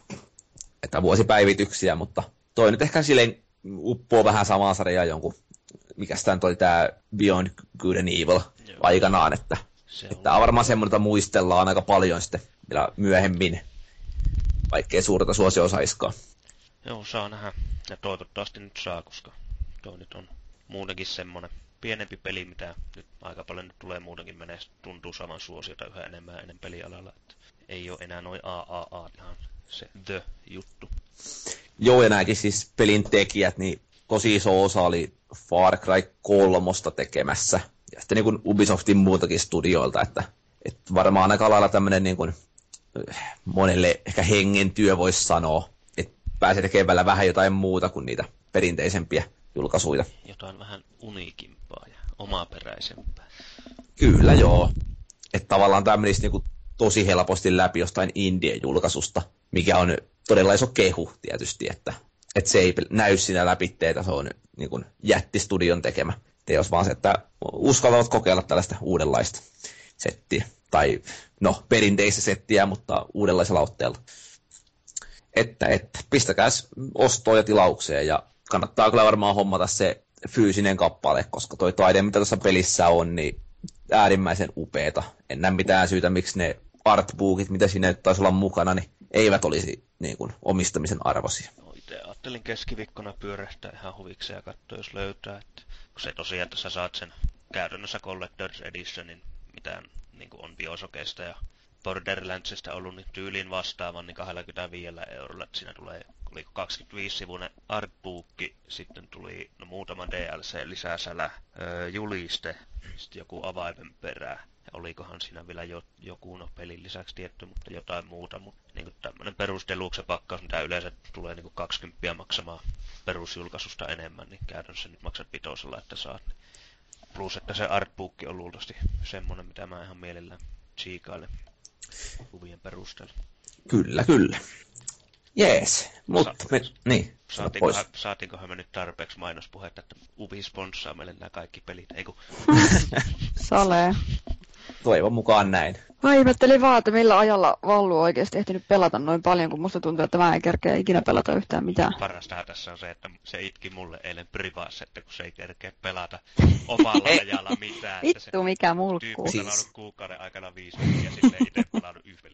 Että vuosipäivityksiä, mutta toi nyt ehkä silleen uppoo vähän samaa sarjaa jonkun, mikä sitä oli tämä Beyond Good and Evil Joo. aikanaan, että se että on varmaan semmoinen, muistellaan aika paljon sitten vielä myöhemmin, vaikkei suurta suosio saiskaan. Joo, saa nähdä. Ja toivottavasti nyt saa, koska toi nyt on muutenkin semmoinen pienempi peli, mitä nyt aika paljon nyt tulee muutenkin menee, tuntuu saman suosiota yhä enemmän ja enemmän pelialalla. Että ei ole enää noin AAA ihan se the juttu. Joo, ja nämäkin siis pelin tekijät, niin tosi iso osa oli Far Cry 3 tekemässä. Ja sitten niin kuin Ubisoftin muutakin studioilta, että, että varmaan aika lailla tämmöinen niin kuin monelle ehkä hengen työ voisi sanoa, että pääsee tekemään vähän jotain muuta kuin niitä perinteisempiä julkaisuja. Jotain vähän uniikimpaa ja omaperäisempää. Kyllä joo. Että tavallaan tämä menisi niinku tosi helposti läpi jostain indien julkaisusta, mikä on todella iso kehu tietysti, että, että se ei näy siinä läpi, että se on niin kuin jättistudion tekemä teos, vaan se, että uskaltavat kokeilla tällaista uudenlaista settiä. Tai no, perinteistä settiä, mutta uudenlaisella otteella. Että, että pistäkää ostoon ja tilaukseen ja kannattaa kyllä varmaan hommata se fyysinen kappale, koska toi taide, mitä tässä pelissä on, niin äärimmäisen upeeta. En näe mitään syytä, miksi ne artbookit, mitä siinä taisi olla mukana, niin eivät olisi niin kuin, omistamisen arvoisia. No, itse ajattelin keskiviikkona pyörähtää ihan huvikseen ja katsoa, jos löytää. Että, kun se tosiaan, että sä saat sen käytännössä Collector's Editionin, mitä niin kuin on Biosokeista ja Borderlandsista ollut niin tyylin vastaavan niin 25 eurolla, että siinä tulee oliko 25-sivuinen artbookki, sitten tuli no, muutama DLC lisäsälä, öö, juliste, sitten joku avaimen perä, ja olikohan siinä vielä jo, joku, no pelin lisäksi tietty, mutta jotain muuta, mutta niin tämmöinen perus pakkaus, mitä yleensä tulee niin 20 maksamaan perusjulkaisusta enemmän, niin käytännössä nyt maksat vitosella, että saat. Niin. Plus, että se artbook on luultavasti semmonen, mitä mä ihan mielellään chiikailen kuvien perusteella. Kyllä, kyllä. Jees, mutta Sa- me, niin, saatiinkohan, saatiinkohan me nyt tarpeeksi mainospuhetta, että Ubi sponssaa meille nämä kaikki pelit, ei kun... Sale. Toivon mukaan näin. Mä ihmettelin vaan, että millä ajalla Vallu on oikeasti ehtinyt pelata noin paljon, kun musta tuntuu, että mä en kerkeä ikinä pelata yhtään mitään. Parastahan tässä on se, että se itki mulle eilen privaassa, että kun se ei kerkeä pelata omalla ajalla mitään. Vittu, mikä mulkkuu. Tyyppi siis... kuukauden aikana viisi ja sitten itse pelannut yhtä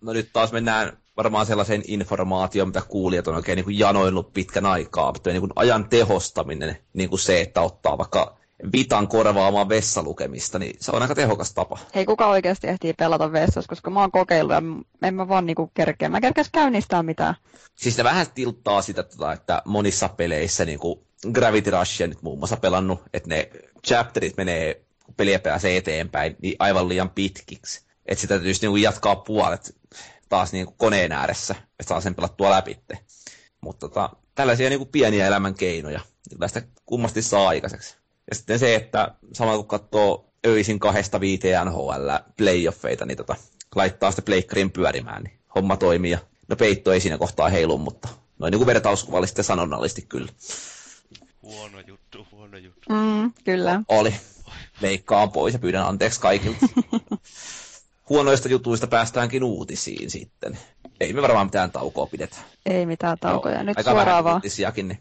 No nyt taas mennään varmaan sellaiseen informaatioon, mitä kuulijat on oikein niin kuin janoillut pitkän aikaa, mutta niin kuin ajan tehostaminen, niin kuin se, että ottaa vaikka Vitan korvaamaan vessalukemista, niin se on aika tehokas tapa. Hei, kuka oikeasti ehtii pelata vessassa, koska mä oon kokeillut ja en mä vaan niinku kerkeä. Mä kerkeäs käynnistää mitään. Siis ne vähän tilttaa sitä, tota, että monissa peleissä, niin kuin Gravity Rushia nyt muun muassa pelannut, että ne chapterit menee, kun peliä pääsee eteenpäin, niin aivan liian pitkiksi. Että sitä täytyy niin jatkaa puolet taas niin kuin koneen ääressä, että saa sen pelattua läpi. Mutta tota, tällaisia niin kuin pieniä elämän keinoja, tästä kummasti saa aikaiseksi. Ja sitten se, että samalla kun katsoo öisin kahdesta viiteen NHL playoffeita, niin tota, laittaa sitä pleikkarin pyörimään, niin homma toimii. Ja no peitto ei siinä kohtaa heilu, mutta noin niin kuin vertauskuvallisesti ja sanonnallisesti kyllä. Huono juttu, huono juttu. Mm, kyllä. Oli. Leikkaan pois ja pyydän anteeksi kaikilta. huonoista jutuista päästäänkin uutisiin sitten. Ei me varmaan mitään taukoa pidetä. Ei mitään taukoja. No, Nyt aika suoraan vaan. uutisiakin. Niin.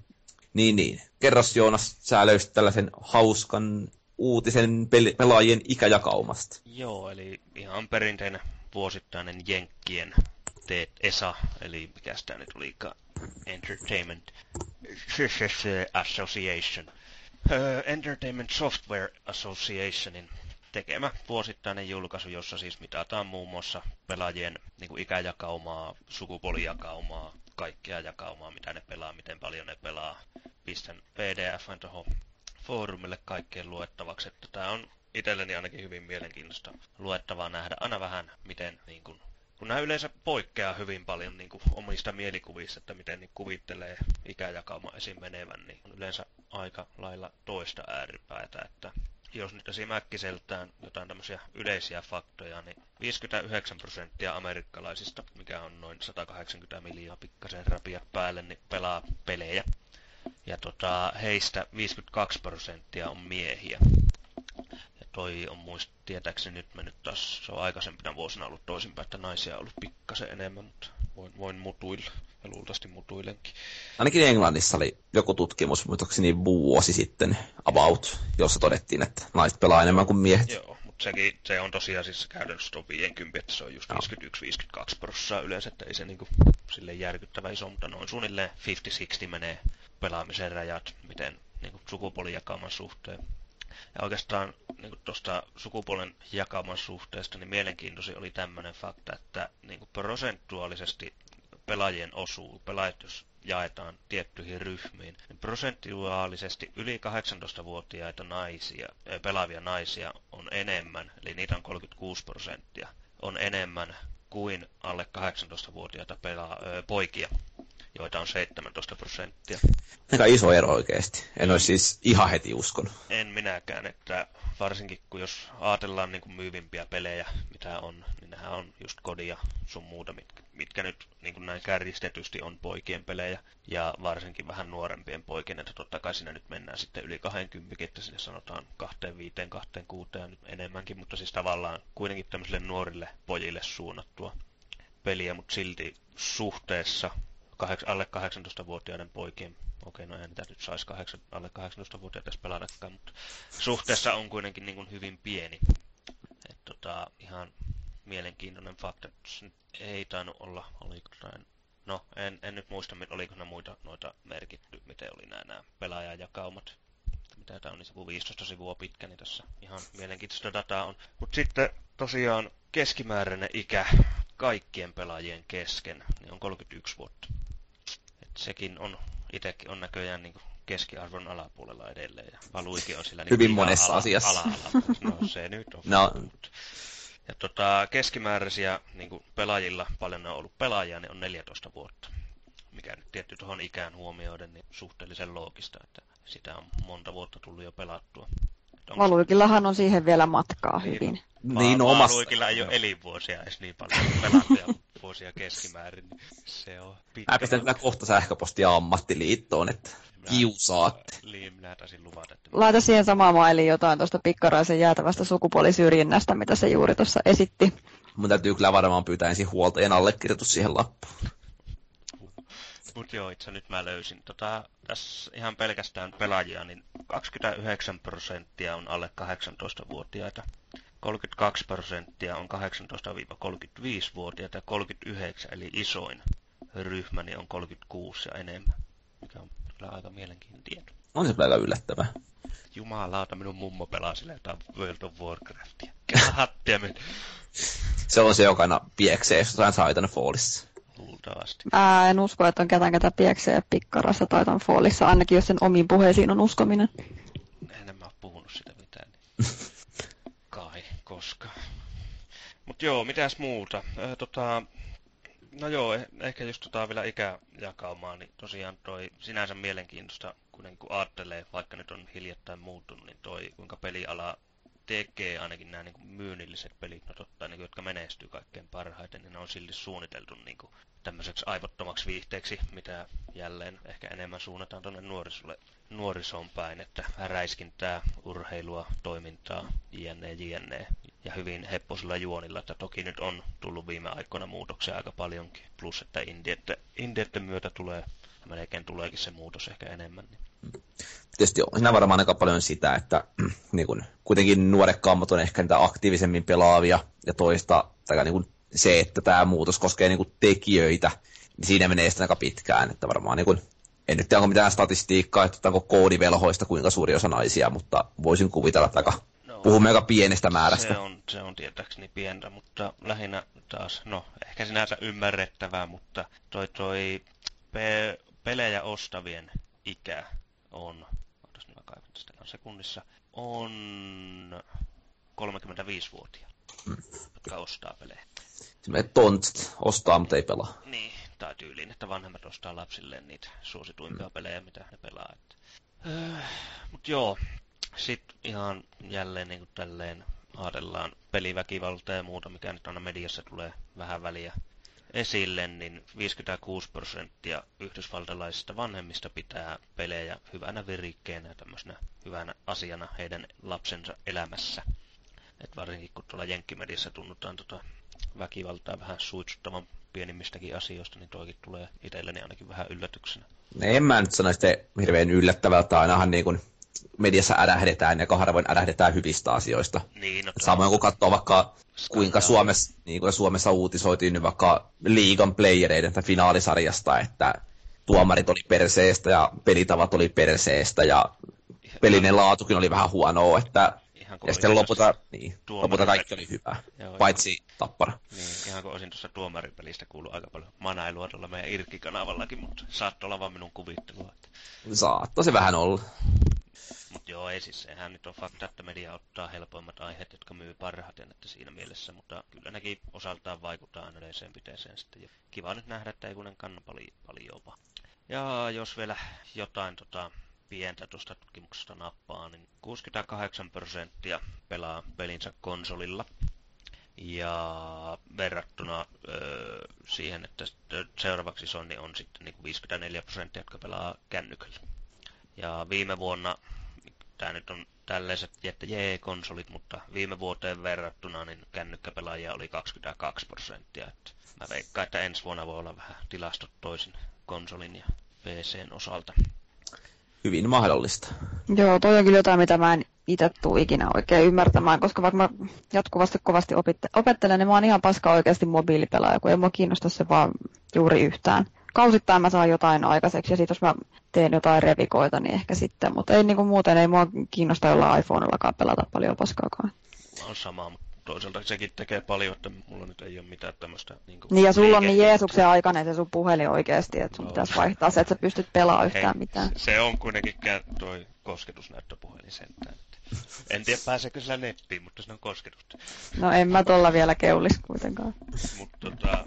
niin, niin. Kerros Joonas, sä löysit tällaisen hauskan uutisen pel- pelaajien ikäjakaumasta. Joo, eli ihan perinteinen vuosittainen Jenkkien teet ESA, eli mikä tämä nyt olikaan, Entertainment Association. Uh, Entertainment Software Associationin tekemä vuosittainen julkaisu, jossa siis mitataan muun muassa pelaajien niin kuin ikäjakaumaa, sukupuolijakaumaa, kaikkea jakaumaa, mitä ne pelaa, miten paljon ne pelaa. Pistän pdf tuohon foorumille kaikkeen luettavaksi, että tämä on itselleni ainakin hyvin mielenkiintoista luettavaa nähdä aina vähän, miten niin kuin, kun nämä yleensä poikkeaa hyvin paljon niin kuin, omista mielikuvista, että miten niin kuvittelee ikäjakauma esim. menevän, niin on yleensä aika lailla toista ääripäätä, että jos nyt esimerkkiseltään jotain tämmöisiä yleisiä faktoja, niin 59 prosenttia amerikkalaisista, mikä on noin 180 miljoonaa pikkasen rapia päälle, niin pelaa pelejä. Ja tota, heistä 52 prosenttia on miehiä. Ja toi on muist tietääkseni nyt mennyt taas, se on aikaisempina vuosina ollut toisinpäin, että naisia on ollut pikkasen enemmän, mutta voin, voin mutuilla ja luultavasti mutuilenkin. Ainakin Englannissa oli joku tutkimus, muistaakseni vuosi sitten, about, jossa todettiin, että naiset pelaa enemmän kuin miehet. Joo, mutta sekin, se on tosiaan siis käytännössä tuo 50, että se on just 51-52 prosenttia yleensä, että ei se niinku sille järkyttävä iso, mutta noin suunnilleen 50-60 menee pelaamisen rajat, miten niinku sukupuolijakauman suhteen. Ja oikeastaan niin tuosta sukupuolen jakauman suhteesta, niin mielenkiintoisin oli tämmöinen fakta, että niin prosentuaalisesti pelaajien osuu, pelaajat jos jaetaan tiettyihin ryhmiin, niin prosentuaalisesti yli 18-vuotiaita naisia, pelaavia naisia on enemmän, eli niitä on 36 prosenttia, on enemmän kuin alle 18-vuotiaita pelaa, poikia, joita on 17 prosenttia. Aika iso ero oikeasti. En olisi siis ihan heti uskonut. En minäkään, että varsinkin kun jos ajatellaan niin kuin myyvimpiä pelejä, mitä on, niin nehän on just kodia sun muuta, mitkä, mitkä nyt niin kuin näin kärjistetysti on poikien pelejä, ja varsinkin vähän nuorempien poikien, että totta kai siinä nyt mennään sitten yli 20, että sinne sanotaan 25, 26 ja nyt enemmänkin, mutta siis tavallaan kuitenkin tämmöisille nuorille pojille suunnattua peliä, mutta silti suhteessa alle 18-vuotiaiden poikien okei, no en nyt saisi alle 18-vuotiaat tässä pelatakaan, mutta suhteessa on kuitenkin niin kuin hyvin pieni. Et tota, ihan mielenkiintoinen fakta. Ei tainnut olla, oliko näin, no en, en nyt muista, oliko ne muita noita merkitty, miten oli nämä, nämä pelaajajakaumat. Mitä tämä on, niin 15 sivua pitkä, niin tässä ihan mielenkiintoista dataa on. Mutta sitten tosiaan keskimääräinen ikä kaikkien pelaajien kesken niin on 31 vuotta. Sekin on itsekin on näköjään niin keskiarvon alapuolella edelleen. Ja Valuikin on sillä niin Hyvin monessa ala, asiassa. Ala, ala, no se nyt on. No. Ja tota, keskimääräisiä niin kuin pelaajilla, paljon on ollut pelaajia, niin on 14 vuotta. Mikä nyt tietty tuohon ikään huomioiden, niin suhteellisen loogista, että sitä on monta vuotta tullut jo pelattua. Valuikillahan on siihen vielä matkaa niin, hyvin. Niin, omassa... Valuikilla ei ole elinvuosia edes niin paljon pelattuja vuosia keskimäärin. Niin se on pitkä. Mä pistän kohta sähköpostia ammattiliittoon, että kiusaatte. Niin, minä taisin luvata. Että... Laita siihen samaan mailiin jotain tuosta pikkaraisen jäätävästä sukupuolisyrjinnästä, mitä se juuri tuossa esitti. Mun täytyy kyllä varmaan pyytää ensin huoltajan allekirjoitus siihen lappuun. Mut joo, itse nyt mä löysin. Tota, tässä ihan pelkästään pelaajia, niin 29 prosenttia on alle 18-vuotiaita. 32 prosenttia on 18-35-vuotiaita ja 39 eli isoin ryhmä niin on 36 ja enemmän, mikä on kyllä aika mielenkiintoinen tieto. On se aika yllättävää. Jumalauta, minun mummo pelaa sille jotain World of Warcraftia. Hattia Se on se, joka aina pieksee jossain Titanfallissa. Luultavasti. Mä en usko, että on ketään ketä pieksee pikkarassa Titanfallissa, ainakin jos sen omiin puheisiin on uskominen. En mä ole puhunut sitä mitään. Niin. koska. Mut joo, mitäs muuta? Äh, tota, no joo, eh, ehkä just tota vielä ikäjakaumaa, niin tosiaan toi sinänsä mielenkiintoista, kun niin kun ajattelee, vaikka nyt on hiljattain muuttunut, niin toi kuinka peliala tekee ainakin nämä niin myynnilliset pelit, no totta, niin kuin, jotka menestyy kaikkein parhaiten, niin ne on silti suunniteltu niin kuin, tämmöiseksi aivottomaksi viihteeksi, mitä jälleen ehkä enemmän suunnataan tuonne nuorisolle, nuorisoon päin, että räiskintää, urheilua, toimintaa, jne, jne. Ja hyvin hepposilla juonilla, että toki nyt on tullut viime aikoina muutoksia aika paljonkin, plus että indietten myötä tulee, melkein tuleekin se muutos ehkä enemmän. Niin tietysti on siinä varmaan aika paljon sitä, että niin kun, kuitenkin nuoret kammat on ehkä niitä aktiivisemmin pelaavia, ja toista tai niin kun, se, että tämä muutos koskee niin kun, tekijöitä, niin siinä menee sitten aika pitkään, että varmaan niin kun, en nyt tiedä, onko mitään statistiikkaa, että onko koodivelhoista kuinka suuri osa naisia, mutta voisin kuvitella, että aika, no, puhumme aika pienestä määrästä. Se on, se on tietääkseni pientä, mutta lähinnä taas, no ehkä sinänsä ymmärrettävää, mutta toi toi pe- pelejä ostavien ikä on, otas nyt mä kaivan tästä sekunnissa, on 35-vuotia, hmm. jotka ostaa pelejä. Se tontsit ostaa, mutta ei pelaa. Niin, tai tyyliin, että vanhemmat ostaa lapsilleen niitä suosituimpia hmm. pelejä, mitä ne pelaa. Että. Öö, mut joo, sit ihan jälleen niin kuin tälleen ajatellaan peliväkivaltaa ja muuta, mikä nyt aina mediassa tulee vähän väliä esille, niin 56 prosenttia yhdysvaltalaisista vanhemmista pitää pelejä hyvänä virikkeenä tämmöisenä hyvänä asiana heidän lapsensa elämässä. Et varsinkin kun tuolla Jenkkimediassa tunnutaan tota väkivaltaa vähän suitsuttavan pienimmistäkin asioista, niin toikin tulee itselleni ainakin vähän yllätyksenä. En mä nyt sano sitä hirveän yllättävältä, ainahan niin kuin mediassa ärähdetään ja harvoin ärähdetään hyvistä asioista. Niin, no, Samoin kun katsoo vaikka kuinka Suomessa, niin kuin Suomessa uutisoitiin nyt vaikka liigan playereiden tai finaalisarjasta, että tuomarit oli perseestä ja pelitavat oli perseestä ja pelinen laatukin oli vähän huonoa, että ja sitten lopulta, niin, lopulta kaikki oli hyvä, Joo, paitsi ihan, tappara. Niin, ihan kuin olisin tuossa tuomaripelistä kuullut aika paljon manailua tuolla meidän Irkki-kanavallakin, mutta saattoi olla vaan minun kuvittelua. Että... Saattoi se vähän olla. Mutta joo, ei siis sehän nyt on fakta, että media ottaa helpoimmat aiheet, jotka myy parhaiten, että siinä mielessä, mutta kyllä nekin osaltaan vaikuttaa aina yleiseen piteeseen sitten. Ja kiva nyt nähdä, että ei kunen kanna paljon, vaan. Ja jos vielä jotain tota, pientä tuosta tutkimuksesta nappaa, niin 68 prosenttia pelaa pelinsä konsolilla. Ja verrattuna öö, siihen, että seuraavaksi Sony on sitten niin kuin 54 prosenttia, jotka pelaa kännykällä. Ja viime vuonna, tämä nyt on tällaiset, että jee konsolit, mutta viime vuoteen verrattuna niin kännykkäpelaajia oli 22 prosenttia. Että mä veikkaan, että ensi vuonna voi olla vähän tilastot toisin konsolin ja PCn osalta. Hyvin mahdollista. Joo, toi on kyllä jotain, mitä mä en itse tule ikinä oikein ymmärtämään, koska vaikka mä jatkuvasti kovasti opitte- opettelen, niin mä oon ihan paska oikeasti mobiilipelaaja, kun ei mua kiinnosta se vaan juuri yhtään. Kausittain mä saan jotain aikaiseksi ja sitten jos mä teen jotain revikoita, niin ehkä sitten, mutta ei niinku muuten, ei mua kiinnosta jollain iPhonellakaan pelata paljon paskaakaan. Mä oon sama, mutta toisaalta sekin tekee paljon, että mulla nyt ei ole mitään tämmöistä... Niin, niin ja sulla on niin Jeesuksen aikainen se sun puhelin oikeasti, että sun no. pitäisi vaihtaa se, että sä pystyt pelaamaan yhtään Hei, mitään. Se on kuitenkin toi kosketusnäyttöpuhelin sentään. En tiedä pääseekö sillä nettiin, mutta se on kosketusta. No en mä tuolla vielä keulis kuitenkaan. Mutta tota,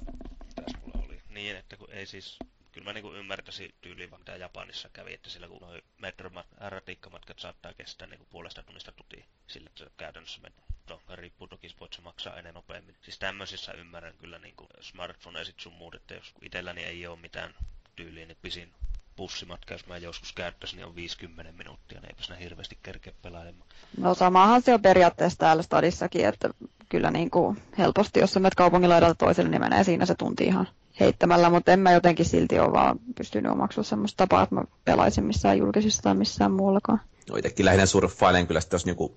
niin, että kun ei siis kyllä mä niin ymmärtäisin tyyliin, mitä Japanissa kävi, että sillä kun noi metromat, ratikkamatkat saattaa kestää niin puolesta tunnista tutiin, sillä että käytännössä menee. No, riippuu toki, voit se maksaa enemmän nopeammin. Siis tämmöisissä ymmärrän kyllä niin smartphone-esit sun muut, että jos itselläni ei ole mitään tyyliä, niin pisin bussimatka, jos mä joskus käyttäisin, niin on 50 minuuttia, niin eipä sinä hirveästi kerkeä pelailemaan. No samahan se on periaatteessa täällä stadissakin, että kyllä niin kuin helposti, jos sä menet kaupungin laidalta toiselle, niin menee siinä se tunti ihan heittämällä, mutta en mä jotenkin silti ole vaan pystynyt omaksua semmoista tapaa, että mä pelaisin missään julkisissa tai missään muuallakaan. No itsekin lähinnä surffailen kyllä, jos niinku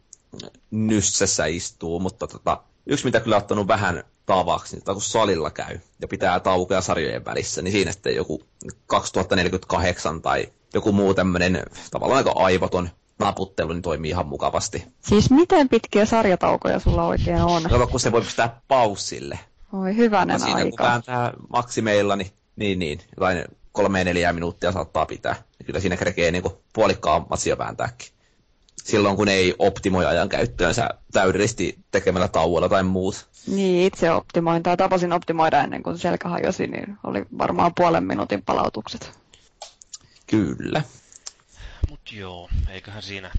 nyssessä istuu, mutta tota, yksi mitä kyllä ottanut vähän tavaksi, niin kun salilla käy ja pitää taukoja sarjojen välissä, niin siinä sitten joku 2048 tai joku muu tämmöinen tavallaan aika aivoton naputtelu niin toimii ihan mukavasti. Siis miten pitkiä sarjataukoja sulla oikein on? No kun se voi pistää paussille. Oi hyvänen siinä, aika. kun vääntää maksimeilla, niin, niin, niin jotain kolme neljää minuuttia saattaa pitää. Ja kyllä siinä kerkee niin puolikkaan matsia vääntääkin. Silloin kun ei optimoi ajan käyttöönsä täydellisesti tekemällä tauolla tai muut. Niin, itse optimoin tai tapasin optimoida ennen kuin selkä hajosi, niin oli varmaan puolen minuutin palautukset. Kyllä. Mut joo, eiköhän siinä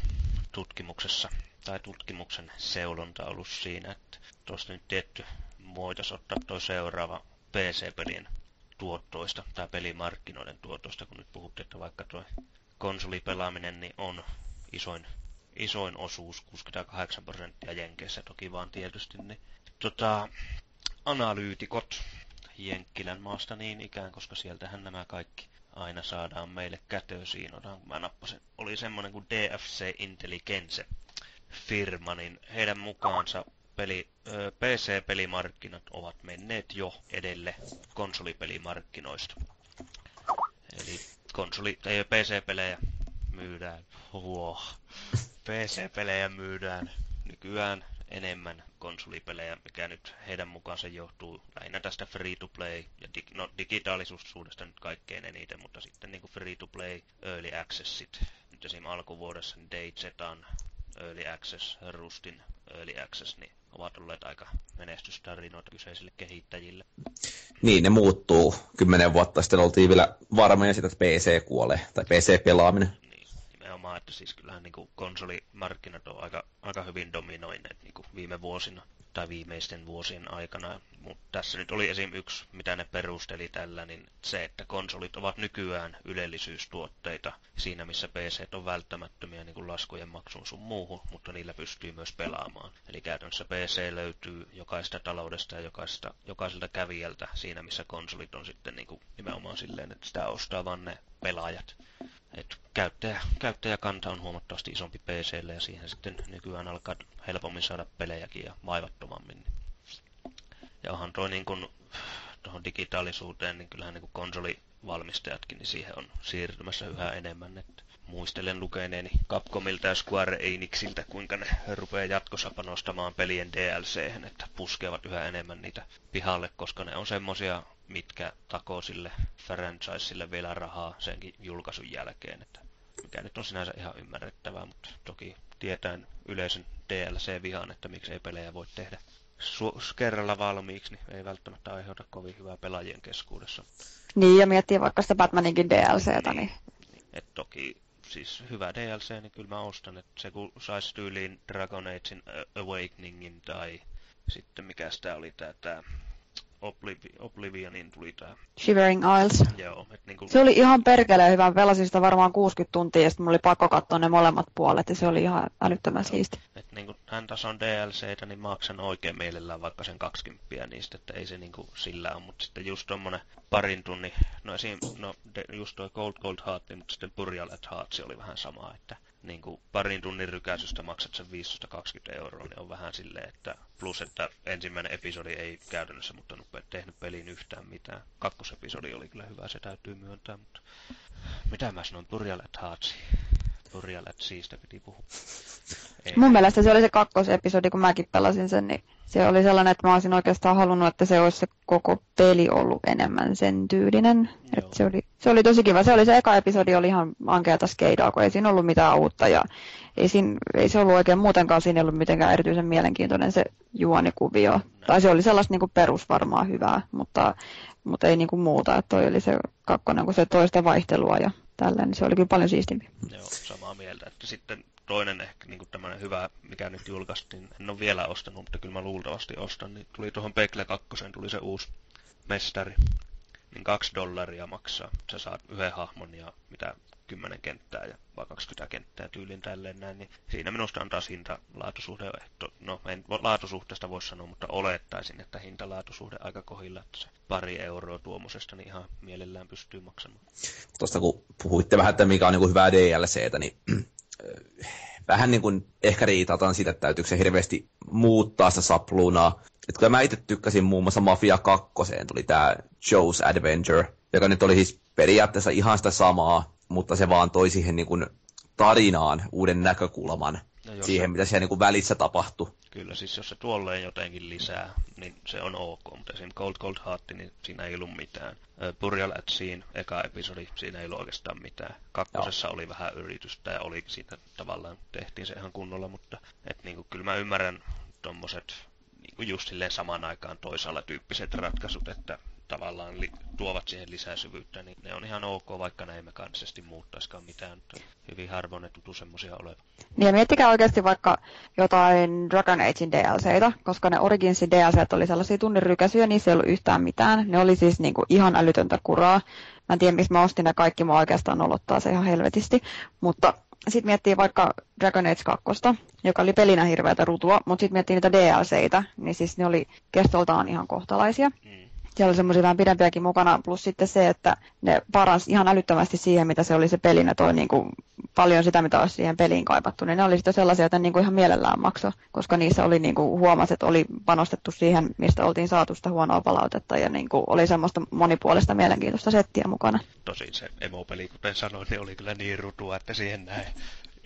tutkimuksessa tai tutkimuksen seulonta ollut siinä, että tuosta nyt tietty voitaisiin ottaa tuo seuraava PC-pelien tuottoista tai pelimarkkinoiden tuotoista, kun nyt puhuttiin, että vaikka tuo konsolipelaaminen niin on isoin, isoin osuus, 68 prosenttia Jenkeissä toki vaan tietysti, niin tota, analyytikot Jenkkilän maasta niin ikään, koska sieltähän nämä kaikki aina saadaan meille kätösiin. Otan, kun mä nappasin, oli semmonen kuin DFC Intelligence firma, niin heidän mukaansa peli, PC-pelimarkkinat ovat menneet jo edelle konsolipelimarkkinoista. Eli konsoli, tai PC-pelejä myydään, wow. PC-pelejä myydään nykyään enemmän konsolipelejä, mikä nyt heidän mukaansa johtuu lähinnä tästä free-to-play ja dig- no, digitaalisuudesta nyt kaikkein eniten, mutta sitten niin free-to-play early accessit, nyt esim. alkuvuodessa niin DayZan early access, Rustin early access, niin ovat olleet aika menestystarinoita kyseisille kehittäjille. Niin, ne muuttuu. Kymmenen vuotta sitten oltiin vielä varmoja sitä, että PC kuolee, tai PC-pelaaminen. Niin, nimenomaan, että siis kyllähän niin kuin konsolimarkkinat on aika, aika hyvin dominoineet niin kuin viime vuosina tai viimeisten vuosien aikana. Mutta tässä nyt oli esim. yksi, mitä ne perusteli tällä, niin se, että konsolit ovat nykyään ylellisyystuotteita siinä, missä PC on välttämättömiä niin kuin laskujen maksun sun muuhun, mutta niillä pystyy myös pelaamaan. Eli käytännössä PC löytyy jokaista taloudesta ja jokaista, jokaiselta kävijältä siinä, missä konsolit on sitten niin kuin nimenomaan silleen, että sitä ostaa vaan ne pelaajat. Et käyttäjä, käyttäjäkanta on huomattavasti isompi PClle ja siihen sitten nykyään alkaa helpommin saada pelejäkin ja vaivattomammin. Ja onhan tuo niin kuin, tuohon digitaalisuuteen, niin kyllähän niin konsolivalmistajatkin niin siihen on siirtymässä yhä enemmän. Että muistelen lukeneeni Capcomilta ja Square Enixiltä, kuinka ne rupeaa jatkossa panostamaan pelien DLC, että puskevat yhä enemmän niitä pihalle, koska ne on semmosia mitkä takoo sille franchiselle vielä rahaa senkin julkaisun jälkeen. Että mikä nyt on sinänsä ihan ymmärrettävää, mutta toki tietään yleisön DLC-vihaan, että miksi ei pelejä voi tehdä su- kerralla valmiiksi, niin ei välttämättä aiheuta kovin hyvää pelaajien keskuudessa. Niin, ja miettii vaikka sitä Batmaninkin DLCtä, niin... niin. Et toki siis hyvä DLC, niin kyllä mä ostan, että se kun saisi tyyliin Dragon Agein Awakeningin tai sitten mikä sitä oli tää, tää Obliv- Oblivionin tuli tää. Shivering Isles. Joo. Et niinku... Se oli ihan perkeleen hyvä. Pelasin sitä varmaan 60 tuntia ja sitten mulla oli pakko katsoa ne molemmat puolet ja se oli ihan älyttömän Joo. siisti. Et niinku tämän tason DLCtä, niin maksan oikein mielellään vaikka sen 20 niistä, että ei se niinku sillä ole, mutta sitten just tommonen parin tunnin, no esim, no de, just toi Cold Cold Heart, mutta sitten Burial at Heart, oli vähän sama, että niin kuin parin tunnin rykäisystä maksat sen 520 euroa, niin on vähän silleen, että plus, että ensimmäinen episodi ei käytännössä mutta tehnyt peliin yhtään mitään. Kakkosepisodi oli kyllä hyvä, se täytyy myöntää, mutta mitä mä at Hearts. Burial at Seasta piti puhua. Ei. Mun mielestä se oli se kakkosepisodi, kun mäkin pelasin sen, niin se oli sellainen, että mä olisin oikeastaan halunnut, että se olisi se koko peli ollut enemmän sen tyylinen. Että se, oli, se oli tosi kiva. Se oli se eka episodi, oli ihan ankeata skeidaa, kun ei siinä ollut mitään uutta ja ei, siinä, ei se ollut oikein muutenkaan siinä ollut mitenkään erityisen mielenkiintoinen se juonikuvio. No. Tai se oli sellaista niin kuin perus varmaan hyvää, mutta, mutta ei niin kuin muuta. Että toi oli se kakkonen, kun se toista vaihtelua ja tällä, niin se oli kyllä paljon siistimpi. Joo, samaa mieltä. Että sitten toinen ehkä niin tämmöinen hyvä, mikä nyt julkaistiin, en ole vielä ostanut, mutta kyllä mä luultavasti ostan, niin tuli tuohon Pekle 2, tuli se uusi mestari, niin kaksi dollaria maksaa. Sä saat yhden hahmon ja mitä 10 kenttää ja vai 20 kenttää tyylin tälleen näin, niin siinä minusta on taas hinta laatusuhde, no en laatusuhteesta voi sanoa, mutta olettaisin, että hinta laatusuhde aika kohilla, että se pari euroa tuommoisesta niin ihan mielellään pystyy maksamaan. Tuosta kun puhuitte vähän, että mikä on niin kuin hyvää DLCtä, niin vähän niin kuin ehkä riitataan siitä, että täytyykö se hirveästi muuttaa sitä sapluunaa. Että kun mä itse tykkäsin muun muassa Mafia 2, tuli tämä Joe's Adventure, joka nyt oli siis periaatteessa ihan sitä samaa, mutta se vaan toi siihen niin kuin tarinaan uuden näkökulman no siihen, se... mitä siellä niin kuin välissä tapahtui. Kyllä, siis jos se tuolleen jotenkin lisää, niin se on ok, mutta esim. Cold Cold Heart, niin siinä ei ollut mitään. Burial at Scene, eka episodi, siinä ei ollut oikeastaan mitään. Kakkosessa Joo. oli vähän yritystä ja oli siitä tavallaan, tehtiin se ihan kunnolla, mutta et niinku, kyllä mä ymmärrän tommoset niinku just silleen samaan aikaan toisaalla tyyppiset ratkaisut, että tavallaan li- tuovat siihen lisää syvyyttä, niin ne on ihan ok, vaikka ne ei mekaanisesti muuttaisikaan mitään. Hyvin harvoin ne tutu semmoisia oleva. Niin ja miettikää oikeasti vaikka jotain Dragon Agein DLCitä, koska ne Originsin DLCt oli sellaisia tunnin rykäsyjä, niissä ei ollut yhtään mitään. Ne oli siis niinku ihan älytöntä kuraa. Mä en tiedä, mistä mä ostin ne kaikki, mä oikeastaan olottaa se ihan helvetisti. Mutta sitten miettii vaikka Dragon Age 2, joka oli pelinä hirveätä rutua, mutta sitten miettii niitä DLCitä, niin siis ne oli kestoltaan ihan kohtalaisia. Mm siellä oli semmoisia vähän pidempiäkin mukana, plus sitten se, että ne paras ihan älyttömästi siihen, mitä se oli se peli, ne toi niin kuin paljon sitä, mitä olisi siihen peliin kaipattu, niin ne oli sitten sellaisia, että niin kuin ihan mielellään makso, koska niissä oli niin kuin huomasi, että oli panostettu siihen, mistä oltiin saatu sitä huonoa palautetta ja niin kuin oli semmoista monipuolista mielenkiintoista settiä mukana. Tosin se emopeli, kuten sanoin, niin oli kyllä niin rutua, että siihen näin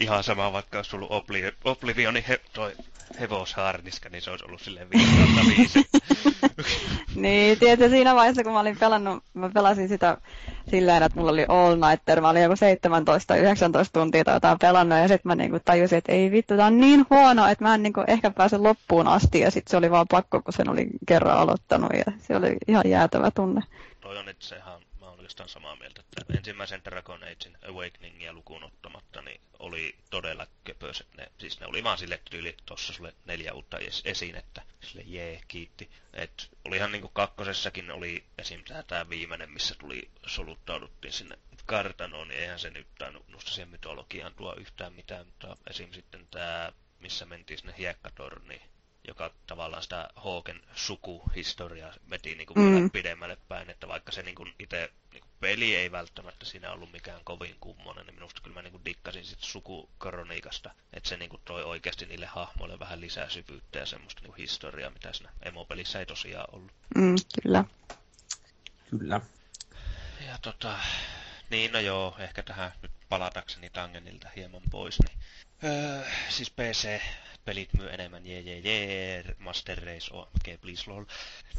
ihan sama, vaikka olisi ollut Obliv- Oblivionin he, toi hevosharniska, niin se olisi ollut silleen 5 niin, tietysti siinä vaiheessa, kun mä olin pelannut, mä pelasin sitä silleen, että mulla oli all nighter, mä olin joku 17-19 tuntia tai jotain pelannut, ja sitten mä niinku tajusin, että ei vittu, tää on niin huono, että mä en niinku ehkä pääse loppuun asti, ja sitten se oli vaan pakko, kun sen oli kerran aloittanut, ja se oli ihan jäätävä tunne. Toi on itse ihan oikeastaan samaa mieltä, että ensimmäisen Dragon Agein Awakeningia lukuun ottamatta, niin oli todella köpöiset. Ne, siis ne oli vaan sille tyyli, tossa sulle neljä uutta esinettä. Sille jee, kiitti. Et olihan niinku kakkosessakin oli esim. tämä viimeinen, missä tuli soluttauduttiin sinne kartanoon, niin eihän se nyt tainnut minusta siihen mytologiaan tuo yhtään mitään, mutta esim. sitten tämä, missä mentiin sinne hiekkatorniin, joka tavallaan sitä Hawken sukuhistoriaa veti niin kuin mm. pidemmälle päin, että vaikka se niin kuin itse peli ei välttämättä siinä ollut mikään kovin kummonen, niin minusta kyllä mä niin kuin dikkasin sit sukukoroniikasta, että se niin kuin toi oikeasti niille hahmoille vähän lisää syvyyttä ja semmoista niin kuin historiaa, mitä siinä emopelissä ei tosiaan ollut. Mm, kyllä. Kyllä. Ja tota, niin no joo, ehkä tähän nyt palatakseni Tangenilta hieman pois, niin öö, siis PC pelit myy enemmän, jee jee jee, Master Race, OMG, please lol.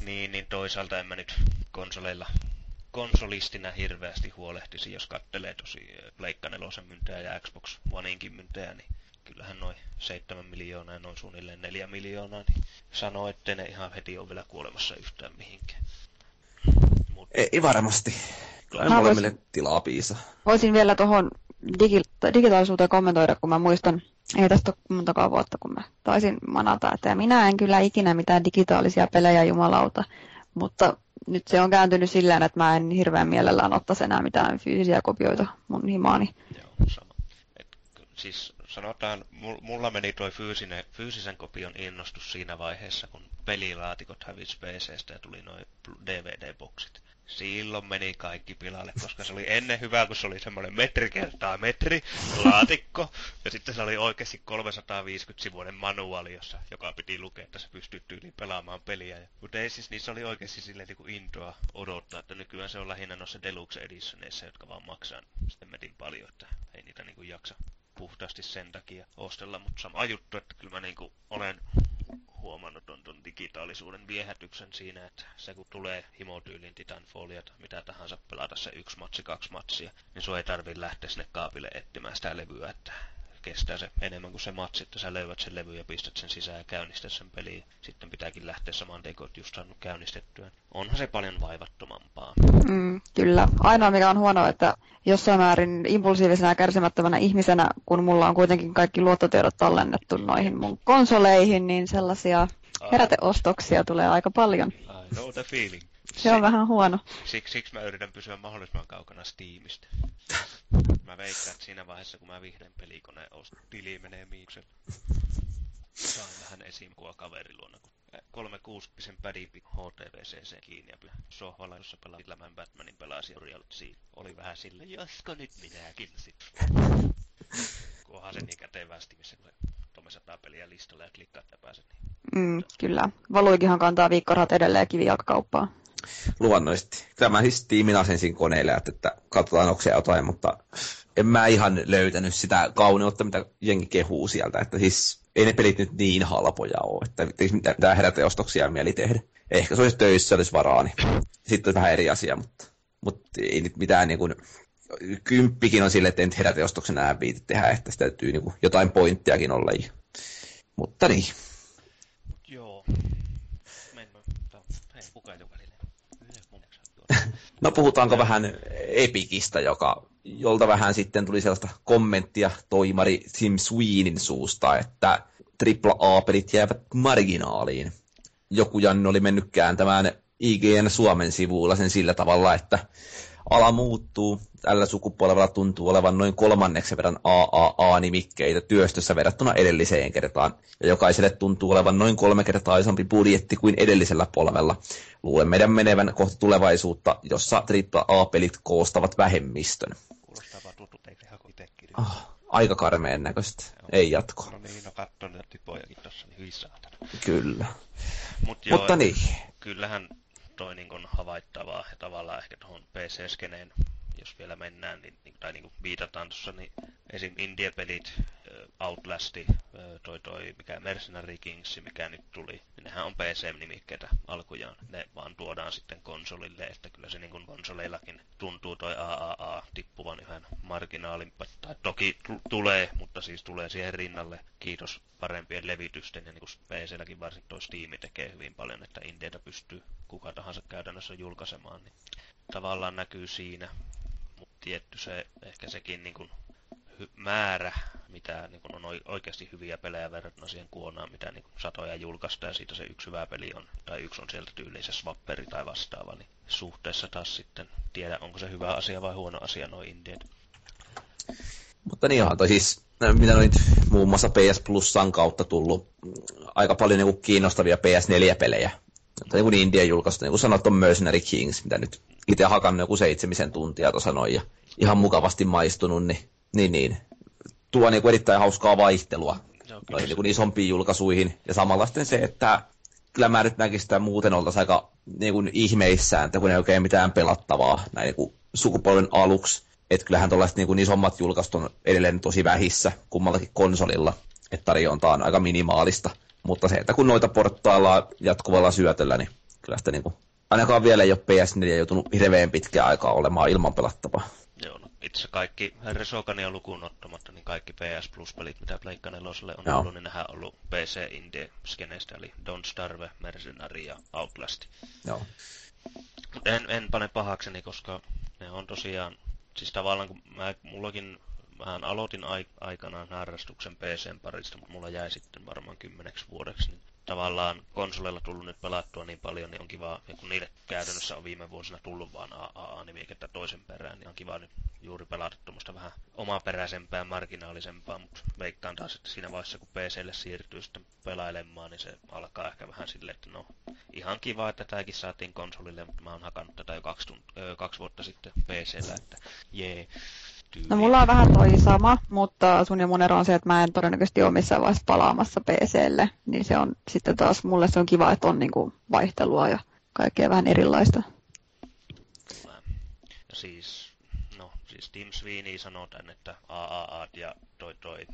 Niin, niin toisaalta en mä nyt konsoleilla konsolistina hirveästi huolehtisi, jos kattelee tosi Pleikka 4 myntejä ja Xbox Oneinkin myntejä, niin kyllähän noin 7 miljoonaa ja noin suunnilleen 4 miljoonaa, niin sanoo, ettei ne ihan heti ole vielä kuolemassa yhtään mihinkään. Mut... Ei varmasti. Kyllä molemmille voisin, tilaa piisa. Voisin vielä tuohon digi- digitaalisuuteen kommentoida, kun mä muistan, ei tästä ole montakaan vuotta, kun mä taisin manata, että minä en kyllä ikinä mitään digitaalisia pelejä jumalauta, mutta nyt se on kääntynyt sillä että mä en hirveän mielellään ottaisi enää mitään fyysisiä kopioita mun himaani. Joo, sama. Et, siis sanotaan, mulla meni toi fyysinen, fyysisen kopion innostus siinä vaiheessa, kun pelilaatikot hävisi PCstä ja tuli noin DVD-boksit silloin meni kaikki pilalle, koska se oli ennen hyvä, kun se oli semmoinen metri kertaa metri laatikko, ja sitten se oli oikeasti 350 sivuinen manuaali, jossa, joka piti lukea, että se pystyy tyyliin pelaamaan peliä. Mutta ei siis, niissä oli oikeasti silleen niin intoa odottaa, että nykyään se on lähinnä noissa Deluxe Editioneissa, jotka vaan maksaa sitten metin paljon, että ei niitä niin kuin jaksa puhtaasti sen takia ostella, mutta sama juttu, että kyllä mä niin kuin olen huomannut on ton digitaalisuuden viehätyksen siinä, että se kun tulee himotyylin Titanfallia tai mitä tahansa pelata se yksi matsi, kaksi matsia, niin sun ei tarvi lähteä sinne kaapille etsimään sitä levyä, että kestää se enemmän kuin se matsi, että sä löydät sen levy ja pistät sen sisään ja käynnistät sen peliin. Sitten pitääkin lähteä saman teko, että just saanut käynnistettyä. Onhan se paljon vaivattomampaa. Mm, kyllä. Ainoa mikä on huono, että jossain määrin impulsiivisena ja kärsimättömänä ihmisenä, kun mulla on kuitenkin kaikki luottotiedot tallennettu noihin mun konsoleihin, niin sellaisia heräteostoksia tulee aika paljon. I know the feeling. Se on vähän huono. Siksi, siksi mä yritän pysyä mahdollisimman kaukana Steamista. Mä veikkaan, että siinä vaiheessa, kun mä vihreän pelikone ostan, tili menee miinukselle. Saan vähän esimkua kaveriluona, kun 360 pädin HTVCC kiinni ja sohvalla, jossa pelaa Lämän Batmanin pelasi. Oli vähän sille, josko nyt minäkin sit. Kunhan se niin kätevästi, missä kun se 300 peliä listalle ja klikkaat ja pääset. Niin. Mm, kyllä. Valuikinhan kantaa viikkorahat edelleen kivijalkakauppaa. Luonnollisesti. Kyllä mä siis tiimin asensin koneille, että, että katsotaan onko se jotain, mutta en mä ihan löytänyt sitä kauneutta, mitä jengi kehuu sieltä. Että siis ei ne pelit nyt niin halpoja ole, että mitä, mitä heräteostoksia mieli tehdä. Ehkä se olisi töissä, olisi varaa, niin sitten on vähän eri asia, mutta, mutta ei nyt mitään niin kuin, kymppikin on sille, että en nyt heräteostoksen enää viiti tehdä, että sitä täytyy niin kuin, jotain pointtiakin olla. Mutta niin. Joo. Kuka No puhutaanko vähän Epikistä, joka, jolta vähän sitten tuli sellaista kommenttia toimari Tim Sweenin suusta, että AAA-pelit jäävät marginaaliin. Joku Janne oli mennyt kääntämään IGN Suomen sivuilla sen sillä tavalla, että ala muuttuu. Tällä sukupolvella tuntuu olevan noin kolmanneksen verran AAA-nimikkeitä työstössä verrattuna edelliseen kertaan, ja jokaiselle tuntuu olevan noin kolme kertaa isompi budjetti kuin edellisellä polvella. Luulen meidän menevän kohti tulevaisuutta, jossa AAA-pelit koostavat vähemmistön. Kuulostaa eikö ihan. Oh, aika karmeen näköistä. Ei jatko. No niin, no katso typojakin tossa, niin saatana. Kyllä. Mut joo, Mutta niin. Kyllähän toi niin on havaittavaa ja tavallaan ehkä tuohon PC-skeneen, jos vielä mennään, niin, niin tai niin kuin viitataan tuossa, niin esim. Indie-pelit, Outlasti, toi toi mikä Mercenary Kings, mikä nyt tuli, niin nehän on PC-nimikkeitä alkujaan. Ne vaan tuodaan sitten konsolille, että kyllä se niin kuin konsoleillakin tuntuu toi AAA tippuvan yhden marginaalin, tai toki tulee, mutta siis tulee siihen rinnalle, kiitos parempien levitysten, ja niin kuin PC-lläkin varsinkin toi Steam tekee hyvin paljon, että Indietä pystyy kuka tahansa käytännössä julkaisemaan, niin tavallaan näkyy siinä. Mutta tietty se, ehkä sekin niin kuin määrä, mitä niin kun on oikeasti hyviä pelejä verrattuna siihen kuonaan, mitä niin satoja julkaista ja siitä se yksi hyvä peli on, tai yksi on sieltä tyyliin se swapperi tai vastaava, niin suhteessa taas sitten tiedä, onko se hyvä asia vai huono asia noin indiet. Mutta niin onhan siis, mitä nyt muun muassa PS Plusan kautta tullut aika paljon niin kiinnostavia PS4-pelejä. Tai niin Indian julkaistu, niin kuin sanoit, on Mercenary Kings, mitä nyt itse hakannut joku seitsemisen tuntia tuossa noin, ja ihan mukavasti maistunut, niin, niin, niin tuo niin kuin erittäin hauskaa vaihtelua no, niin kuin isompiin julkaisuihin. Ja samalla sitten se, että kyllä mä nyt näkisin sitä muuten oltaisiin aika niin kuin ihmeissään, että kun ei oikein mitään pelattavaa näin niin kuin sukupolven aluksi. Että kyllähän tuollaiset niin kuin isommat julkaistut on edelleen tosi vähissä kummallakin konsolilla, että tarjonta on aika minimaalista. Mutta se, että kun noita porttaillaan jatkuvalla syötöllä, niin kyllä sitä niin kuin ainakaan vielä ei ole PS4 joutunut hirveän pitkään aikaa olemaan ilman pelattavaa. Joo, no itse kaikki Resokania lukuun ottamatta, niin kaikki PS Plus-pelit, mitä Pleikka 4 on Joo. ollut, niin nehän on ollut PC Indie skeneistä, eli Don't Starve, Mercenary ja Outlast. Joo. En, en pane pahakseni, koska ne on tosiaan, siis tavallaan kun mä, mullakin vähän aloitin aikanaan harrastuksen PCn parista, mutta mulla jäi sitten varmaan kymmeneksi vuodeksi, niin tavallaan konsoleilla tullut nyt pelattua niin paljon, niin on kiva, ja kun niille käytännössä on viime vuosina tullut vaan AAA-nimikettä toisen perään, niin on kiva nyt juuri pelata tuommoista vähän omaperäisempää, marginaalisempaa, mutta veikkaan taas, että siinä vaiheessa kun PClle siirtyy sitten pelailemaan, niin se alkaa ehkä vähän silleen, että no ihan kiva, että tämäkin saatiin konsolille, mutta mä oon hakannut tätä jo kaksi, tunt- ö, kaksi vuotta sitten PCllä, että jee. No mulla on vähän toi sama, mutta sun ja mun ero on se, että mä en todennäköisesti ole missään vaiheessa palaamassa PClle, niin se on sitten taas mulle se on kiva, että on niinku vaihtelua ja kaikkea vähän erilaista. Ja siis, no siis Tim Sweeney sanoo tän, että AAA ja toi toi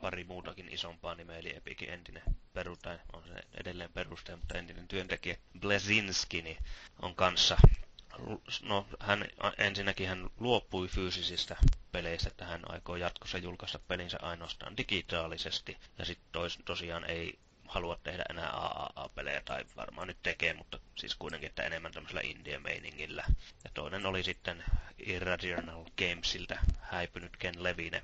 pari muutakin isompaa nimeä, eli Epicin entinen peru, on se edelleen perustaja, mutta entinen työntekijä Blezinski, niin on kanssa no hän ensinnäkin hän luopui fyysisistä peleistä, että hän aikoo jatkossa julkaista pelinsä ainoastaan digitaalisesti, ja sitten tosiaan ei halua tehdä enää AAA-pelejä, tai varmaan nyt tekee, mutta siis kuitenkin, että enemmän tämmöisellä indie-meiningillä. Ja toinen oli sitten Irrational Gamesiltä häipynyt Ken Levine,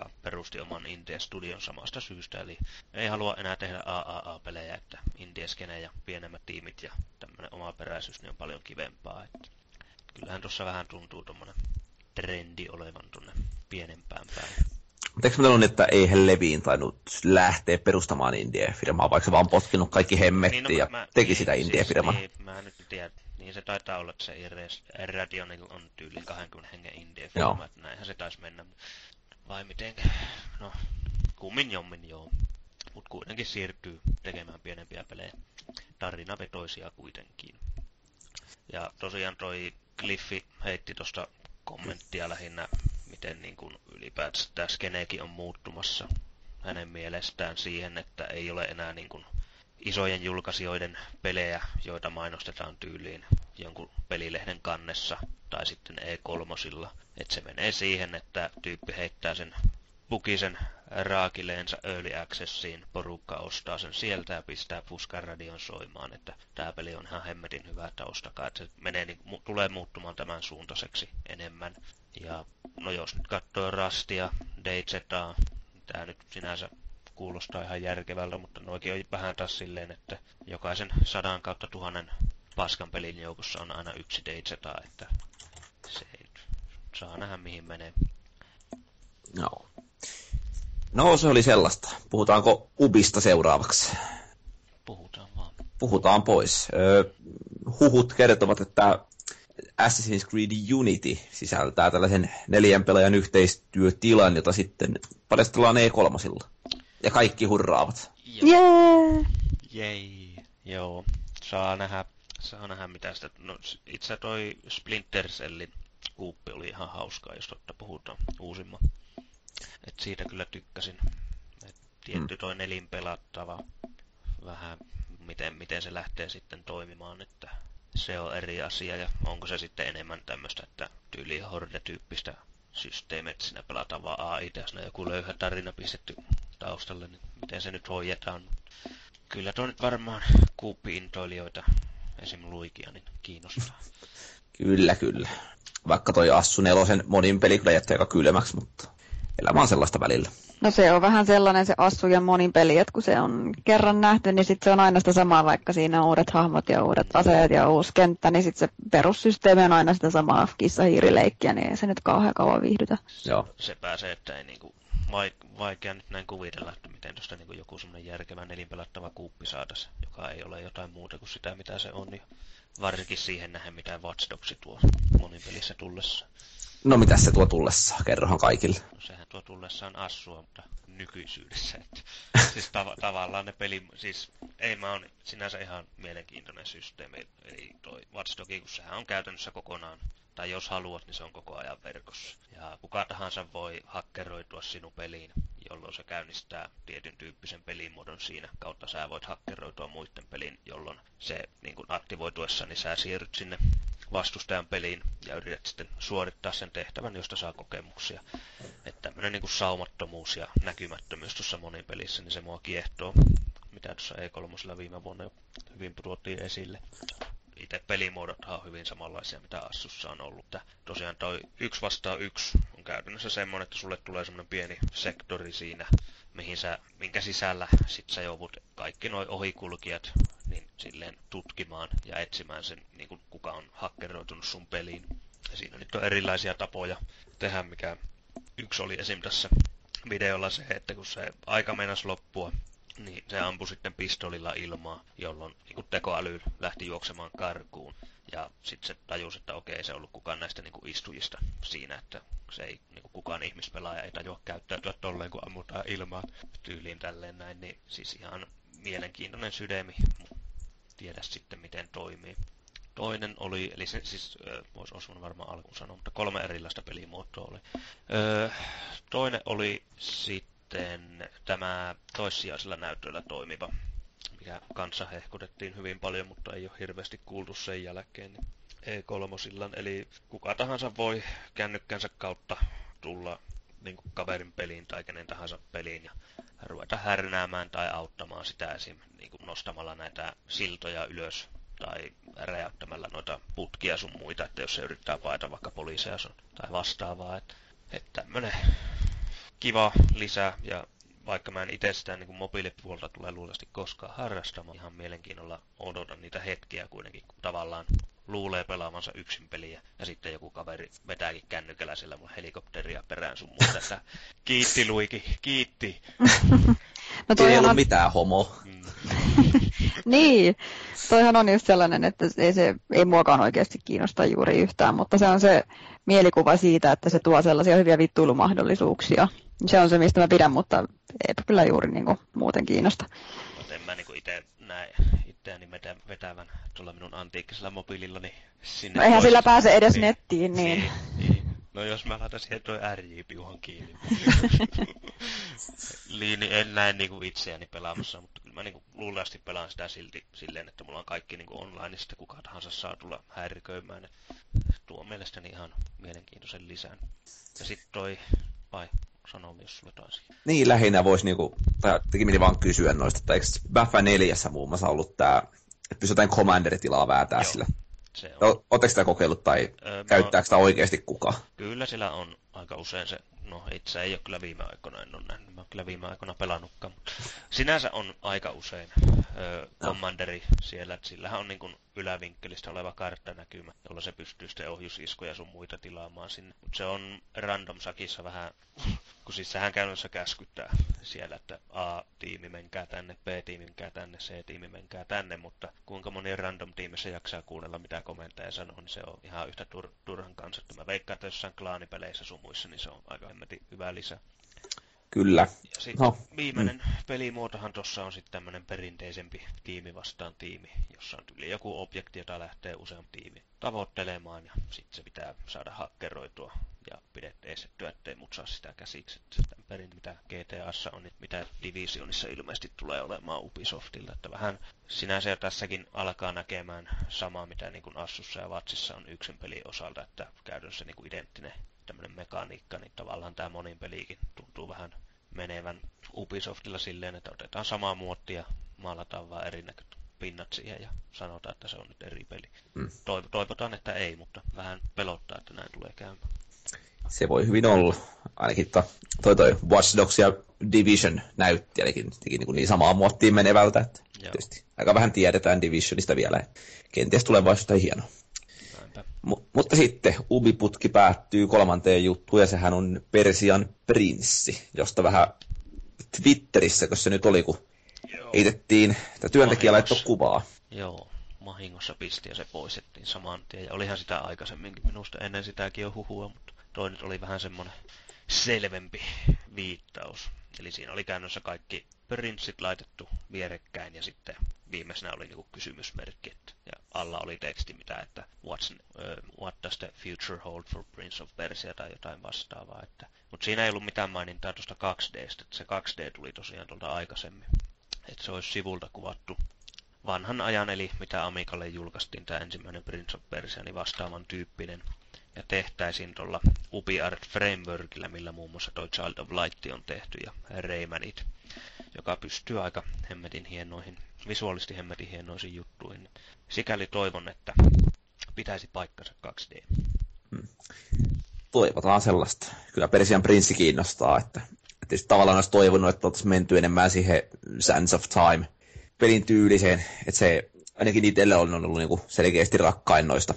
joka perusti oman Indie-studion samasta syystä, eli ei halua enää tehdä AAA-pelejä, että Indie-skene ja pienemmät tiimit ja tämmöinen oma peräisyys niin on paljon kivempaa. Että kyllähän tuossa vähän tuntuu tuommoinen trendi olevan tuonne pienempään päin. Mutta eikö on, että eihän Leviin tainnut lähteä perustamaan Indie-firmaa, vaikka se vaan potkinut kaikki hemmetti niin, no, ja mä, teki niin, sitä Indie-firmaa? Siis, niin, mä nyt tiedän, niin se taitaa olla, että se Radionil on tyyliin 20 hengen Indie-firma, että näinhän se taisi mennä. Vai miten? No, kummin jommin joo. Mut kuitenkin siirtyy tekemään pienempiä pelejä. Tarinavetoisia kuitenkin. Ja tosiaan toi Cliffi heitti tuosta kommenttia lähinnä, miten niin kuin ylipäätään skeneekin on muuttumassa hänen mielestään siihen, että ei ole enää niin kuin isojen julkaisijoiden pelejä, joita mainostetaan tyyliin jonkun pelilehden kannessa tai sitten E3. Että se menee siihen, että tyyppi heittää sen pukisen raakileensa Early Accessiin, porukka ostaa sen sieltä ja pistää Puskan radion soimaan, että tämä peli on ihan hemmetin hyvä, että ostakaa, että se menee, niin, mu, tulee muuttumaan tämän suuntaiseksi enemmän. Ja no jos nyt katsoo Rastia, Dayzetaa, tämä nyt sinänsä kuulostaa ihan järkevältä, mutta noikin on vähän taas silleen, että jokaisen sadan kautta tuhannen paskan pelin joukossa on aina yksi Dayzeta, että se ei saa nähdä mihin menee. No. No se oli sellaista. Puhutaanko Ubista seuraavaksi? Puhutaan vaan. Puhutaan pois. Öö, huhut kertovat, että Assassin's Creed Unity sisältää tällaisen neljän pelaajan yhteistyötilan, jota sitten paljastellaan E3. Ja kaikki hurraavat. Jee! Jei. Joo. Saa nähdä, saa nähdä mitä sitä... No, itse toi Splinter Cellin kuuppi oli ihan hauskaa, jos totta puhutaan uusimman. Et siitä kyllä tykkäsin. Et tietty toi nelinpelattava vähän miten, miten se lähtee sitten toimimaan, että se on eri asia ja onko se sitten enemmän tämmöistä, että tyyli Horde-tyyppistä systeemiä, että siinä pelataan vaan AI, tässä joku löyhä tarina pistetty taustalle, niin miten se nyt hoidetaan. Kyllä tuo nyt varmaan kuuppi-intoilijoita, esim. Luikia, niin kiinnostaa. Kyllä, kyllä. Vaikka toi Assu nelosen monin peli kyllä jättää aika kylmäksi, mutta elämä on sellaista välillä. No se on vähän sellainen se Assu ja monin peli, että kun se on kerran nähty, niin sitten se on aina sitä samaa, vaikka siinä on uudet hahmot ja uudet aseet ja uusi kenttä, niin sitten se perussysteemi on aina sitä samaa kissa-hiirileikkiä, niin ei se nyt kauhean kauan viihdytä. Joo. Se pääsee, että ei niinku vaikea nyt näin kuvitella, että miten tuosta niin joku semmoinen järkevä nelinpelattava kuuppi saataisiin, joka ei ole jotain muuta kuin sitä, mitä se on. Ja varsinkin siihen nähden, mitä Watch Dogs tuo monin pelissä tullessa. No mitä se tuo tullessa? Kerrohan kaikille. No sehän tuo tullessaan assua, mutta nykyisyydessä. Että, siis tav- tavallaan ne peli, siis ei mä on sinänsä ihan mielenkiintoinen systeemi. Ei toi Watch Dogs, kun sehän on käytännössä kokonaan tai jos haluat, niin se on koko ajan verkossa. Ja kuka tahansa voi hakkeroitua sinun peliin, jolloin se käynnistää tietyn tyyppisen pelimuodon siinä kautta sä voit hakkeroitua muiden peliin, jolloin se niin kun aktivoituessa, niin sä siirryt sinne vastustajan peliin ja yrität sitten suorittaa sen tehtävän, josta saa kokemuksia. Että tämmöinen niin saumattomuus ja näkymättömyys tuossa monin pelissä, niin se mua kiehtoo, mitä tuossa E3 viime vuonna jo hyvin tuotiin esille itse pelimuodot on hyvin samanlaisia, mitä Assussa on ollut. Että tosiaan toi yksi vastaan yksi on käytännössä semmoinen, että sulle tulee semmoinen pieni sektori siinä, mihin sä, minkä sisällä sit sä joudut kaikki nuo ohikulkijat niin silleen tutkimaan ja etsimään sen, niin kuin kuka on hakkeroitunut sun peliin. Ja siinä nyt on erilaisia tapoja tehdä, mikä yksi oli esim. tässä videolla se, että kun se aika meinasi loppua, niin se ampui sitten pistolilla ilmaa, jolloin niin tekoäly lähti juoksemaan karkuun. Ja sitten se tajusi, että okei, se ei ollut kukaan näistä niin kuin istujista siinä, että se ei, niin kuin kukaan ihmispelaaja ei tajua käyttäytyä tolleen, kun ammutaan ilmaa tyyliin tälleen näin. Niin siis ihan mielenkiintoinen sydämi, tiedä sitten miten toimii. Toinen oli, eli se siis, voisi Osman varmaan alkuun sanoa, mutta kolme erilaista pelimuotoa oli. Öö, toinen oli sitten sitten tämä toissijaisella näytöllä toimiva, mikä kanssa hehkutettiin hyvin paljon, mutta ei ole hirveästi kuultu sen jälkeen. Niin E3, eli kuka tahansa voi kännykkänsä kautta tulla niin kuin kaverin peliin tai kenen tahansa peliin ja ruveta härnäämään tai auttamaan sitä esim. Niin kuin nostamalla näitä siltoja ylös tai räjäyttämällä noita putkia sun muita, että jos se yrittää paeta vaikka poliiseja tai vastaavaa. Että, että tämmönen kiva lisä ja vaikka mä en itse sitä niin mobiilipuolta tule luultavasti koskaan harrastamaan, ihan mielenkiinnolla odotan niitä hetkiä kuitenkin, kun tavallaan luulee pelaavansa yksin peliä ja sitten joku kaveri vetääkin kännykällä sillä mun helikopteria perään sun muuta, että kiitti Luiki, kiitti. no toi ei ollut on... mitään homo. Mm. niin, toihan on just sellainen, että ei, se, ei muakaan oikeasti kiinnosta juuri yhtään, mutta se on se mielikuva siitä, että se tuo sellaisia hyviä vittuilumahdollisuuksia. Se on se, mistä mä pidän, mutta eipä kyllä juuri niin kuin, muuten kiinnosta. Mutta en mä niin itse näe itseäni vetävän tuolla minun antiikkisella mobiilillani sinne. No eihän sillä pääse edes niin, nettiin, niin. niin, niin. No jos mä laitan siihen toi RJ-piuhan kiinni. niin en näe niinku itseäni pelaamassa, mutta kyllä mä niinku luultavasti pelaan sitä silti silleen, että mulla on kaikki niinku online, sitten kuka tahansa saa tulla häiriköimään. Et tuo mielestäni ihan mielenkiintoisen lisän. Ja sitten toi, vai sanoo jos sulle taas. Niin, lähinnä voisi niinku, tai teki vaan kysyä noista, että eikö Baffa 4 muun muassa ollut tää, että pystytään commander-tilaa vääntää Joo. sillä se on. Oletteko sitä kokeillut tai öö, käyttääkö sitä oikeasti kuka? Kyllä sillä on aika usein se, no itse ei ole kyllä viime aikoina, en ole nähnyt, mä kyllä viime aikoina pelannutkaan, sinänsä on aika usein öö, commanderi siellä, että sillähän on niin kuin ylävinkkelistä oleva karttanäkymä, jolla se pystyy sitten ohjusiskuja sun muita tilaamaan sinne. Mutta se on random sakissa vähän, kun siis sehän käytännössä käskyttää siellä, että A-tiimi menkää tänne, B-tiimi menkää tänne, C-tiimi menkää tänne, mutta kuinka moni random tiimissä jaksaa kuunnella mitä komentaja sanoo, niin se on ihan yhtä tur- turhan kanssa. Mä veikkaan, että jossain klaanipeleissä sun muissa, niin se on aika hemmetin hyvä lisä. Kyllä. Ja sitten no. viimeinen mm. pelimuotohan tuossa on sitten tämmöinen perinteisempi tiimi vastaan tiimi, jossa on tyyli joku objekti, jota lähtee useampi tiimi tavoittelemaan ja sitten se pitää saada hakkeroitua ja pidet estettyä, ettei mut saa sitä käsiksi. Tämän perin, mitä GTAssa on, niin mitä Divisionissa ilmeisesti tulee olemaan Ubisoftilta. Että vähän sinänsä jo tässäkin alkaa näkemään samaa, mitä niin kuin Assussa ja Vatsissa on yksin pelin osalta, että käytännössä niin kuin identtinen tämmöinen mekaniikka, niin tavallaan tämä monin pelikin tuntuu vähän menevän Ubisoftilla silleen, että otetaan samaa muottia, maalataan vaan erinäköiset pinnat siihen ja sanotaan, että se on nyt eri peli. Mm. Toivotaan, että ei, mutta vähän pelottaa, että näin tulee käymään. Se voi hyvin olla. Ainakin to, toi, toi Watch Dogs ja Division näytti ainakin niin, niin samaa muottiin menevältä. Että tietysti aika vähän tiedetään Divisionista vielä. Kenties tulevaisuutta hienoa. M- mutta sitten Ubiputki päättyy kolmanteen juttuun ja sehän on Persian prinssi, josta vähän Twitterissä, kun se nyt oli, kun Joo. heitettiin, että työntekijä laittoi kuvaa. Joo, mahingossa pisti ja se poistettiin saman tien. Ja olihan sitä aikaisemminkin minusta ennen sitäkin jo huhua, mutta toi nyt oli vähän semmoinen selvempi viittaus. Eli siinä oli käynnössä kaikki prinssit laitettu vierekkäin ja sitten viimeisenä oli joku kysymysmerkki. Että, ja alla oli teksti mitä, että What's, uh, what does the future hold for Prince of Persia tai jotain vastaavaa. Että, mutta siinä ei ollut mitään mainintaa tuosta 2Dstä, että se 2D tuli tosiaan tuolta aikaisemmin. Että se olisi sivulta kuvattu vanhan ajan, eli mitä Amikalle julkaistiin tämä ensimmäinen Prince of Persia, niin vastaavan tyyppinen. Ja tehtäisiin tuolla UbiArt Frameworkilla, millä muun muassa toi Child of Light on tehty ja Raymanit, joka pystyy aika hemmetin hienoihin, visuaalisesti hemmetin hienoisiin juttuihin. Sikäli toivon, että pitäisi paikkansa 2D. Hmm. Toivotaan sellaista. Kyllä Persian prinssi kiinnostaa, että, että tavallaan olisi toivonut, että oltaisiin menty enemmän siihen Sands of Time pelin tyyliseen, että se ainakin itselle on ollut niin kuin selkeästi rakkain noista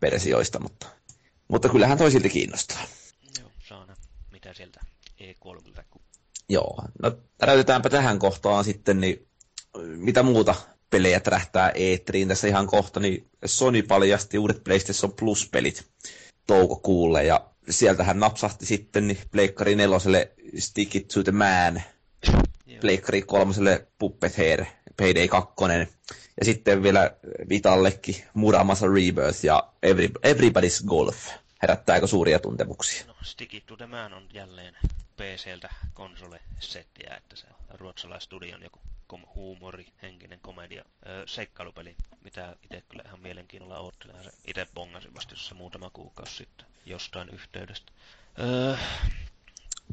persioista, mutta, mutta kyllähän toi silti kiinnostaa. Joo, saa Mitä sieltä E3? Joo, no räytetäänpä tähän kohtaan sitten, niin mitä muuta pelejä trähtää E3 tässä ihan kohta, niin Sony paljasti uudet PlayStation Plus-pelit toukokuulle, ja sieltähän napsahti sitten niin Pleikkari neloselle Stick It to the Man, Pleikkari kolmoselle Puppet Hair, Payday 2, ja sitten vielä Vitallekin Muramasa Rebirth ja Every, Everybody's Golf. Herättääkö suuria tuntemuksia? No, Stick It to the Man on jälleen PCltä konsole-settiä, että se ruotsalaistudion joku kom- huumori, henkinen komedia, öö, seikkailupeli, mitä itse kyllä ihan mielenkiinnolla oottelen. Se itse bongasin vasta jossa muutama kuukausi sitten jostain yhteydestä. Öö,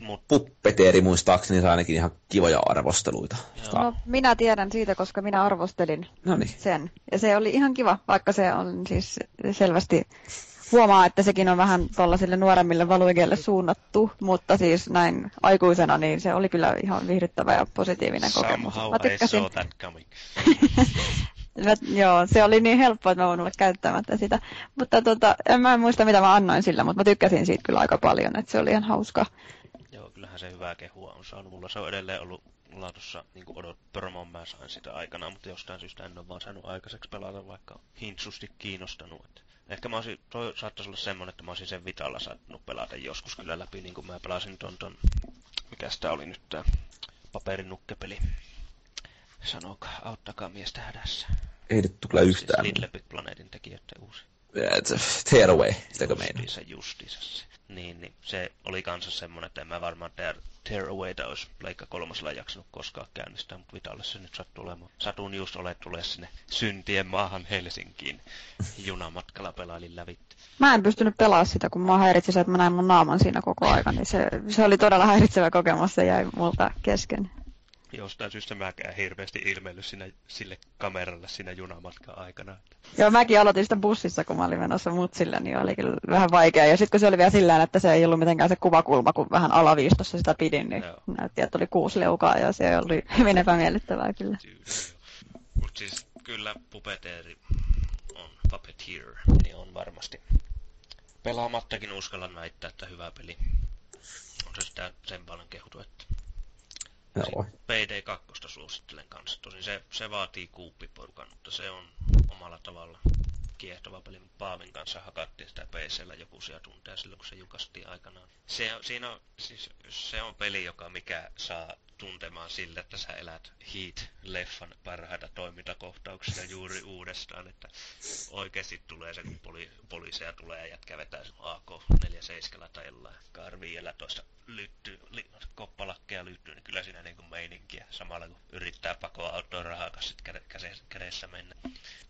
Mut... Puppeteeri muistaakseni saa ainakin ihan kivoja arvosteluita. No, minä tiedän siitä, koska minä arvostelin Noniin. sen. Ja se oli ihan kiva, vaikka se on siis selvästi huomaa, että sekin on vähän tuollaisille nuoremmille valuikeille suunnattu, mutta siis näin aikuisena niin se oli kyllä ihan viihdyttävä ja positiivinen kokemus. Somehow mä tykkäsin. I saw that coming. mä, joo, se oli niin helppoa, että mä voin olla käyttämättä sitä. Mutta tota, en mä muista mitä mä annoin sillä, mutta mä tykkäsin siitä kyllä aika paljon, että se oli ihan hauska. Kyllähän se hyvää kehua on saanut. Mulla se on edelleen ollut mulla tuossa niin odot promon mä sain sitä aikana, mutta jostain syystä en ole vaan saanut aikaiseksi pelata, vaikka hintsusti kiinnostanut. Että Ehkä mä olisin, toi saattaisi olla semmonen, että mä olisin sen Vitalla saattanut pelata joskus kyllä läpi, niin kuin mä pelasin ton ton, mikä sitä oli nyt tää paperinukkepeli. Sanokaa, auttakaa miestä hädässä. Ei nyt tule siis yhtään. Siis Little Big Planetin tekijöiden uusi. Tear Away, sitäkö meinaa? Justiinsa, justiinsa se. Niin, niin se oli kanssa semmonen, että en mä varmaan Tear, Tear Awayta olisi Pleikka kolmosella jaksanut koskaan käynnistää, mutta Vitalle se nyt sattuu olemaan. Satun just ole tulee sinne syntien maahan Helsinkiin. Junamatkalla pelailin lävitty. Mä en pystynyt pelaamaan sitä, kun mä häiritsi se, että mä näin mun naaman siinä koko ajan, niin se, se oli todella häiritsevä kokemus, se jäi multa kesken jostain syystä mäkään hirveästi ilmeillyt sinä, sille kameralle siinä junamatkan aikana. Joo, mäkin aloitin sitä bussissa, kun mä olin menossa mutsille, niin oli kyllä vähän vaikea. Ja sitten kun se oli vielä sillä että se ei ollut mitenkään se kuvakulma, kun vähän alaviistossa sitä pidin, niin Joo. näytti, että oli kuusi leukaa ja se oli hyvin epämiellyttävää kyllä. Mutta siis kyllä Puppeteeri on Puppeteer, niin on varmasti pelaamattakin uskalla väittää, että hyvä peli. On se sitä sen paljon kehutu, että Joo. PD2 suosittelen kanssa. Tosin se, se vaatii kuuppiporukan, mutta se on omalla tavalla kiehtova peli. Paavin kanssa hakattiin sitä PCllä joku tunteja silloin, kun se julkaistiin aikanaan. Se, siinä on, siis, se on peli, joka mikä saa tuntemaan sillä, että sä elät Heat-leffan parhaita toimintakohtauksia juuri uudestaan, että oikeasti tulee se, kun poli, poliiseja tulee ja jätkä vetää sen AK-47 tai jollain Kar-15 lytty, li, koppalakkeja lyttyy, niin kyllä siinä niin kuin meininkiä samalla kun yrittää pakoa autoon rahakas sit kädessä mennä.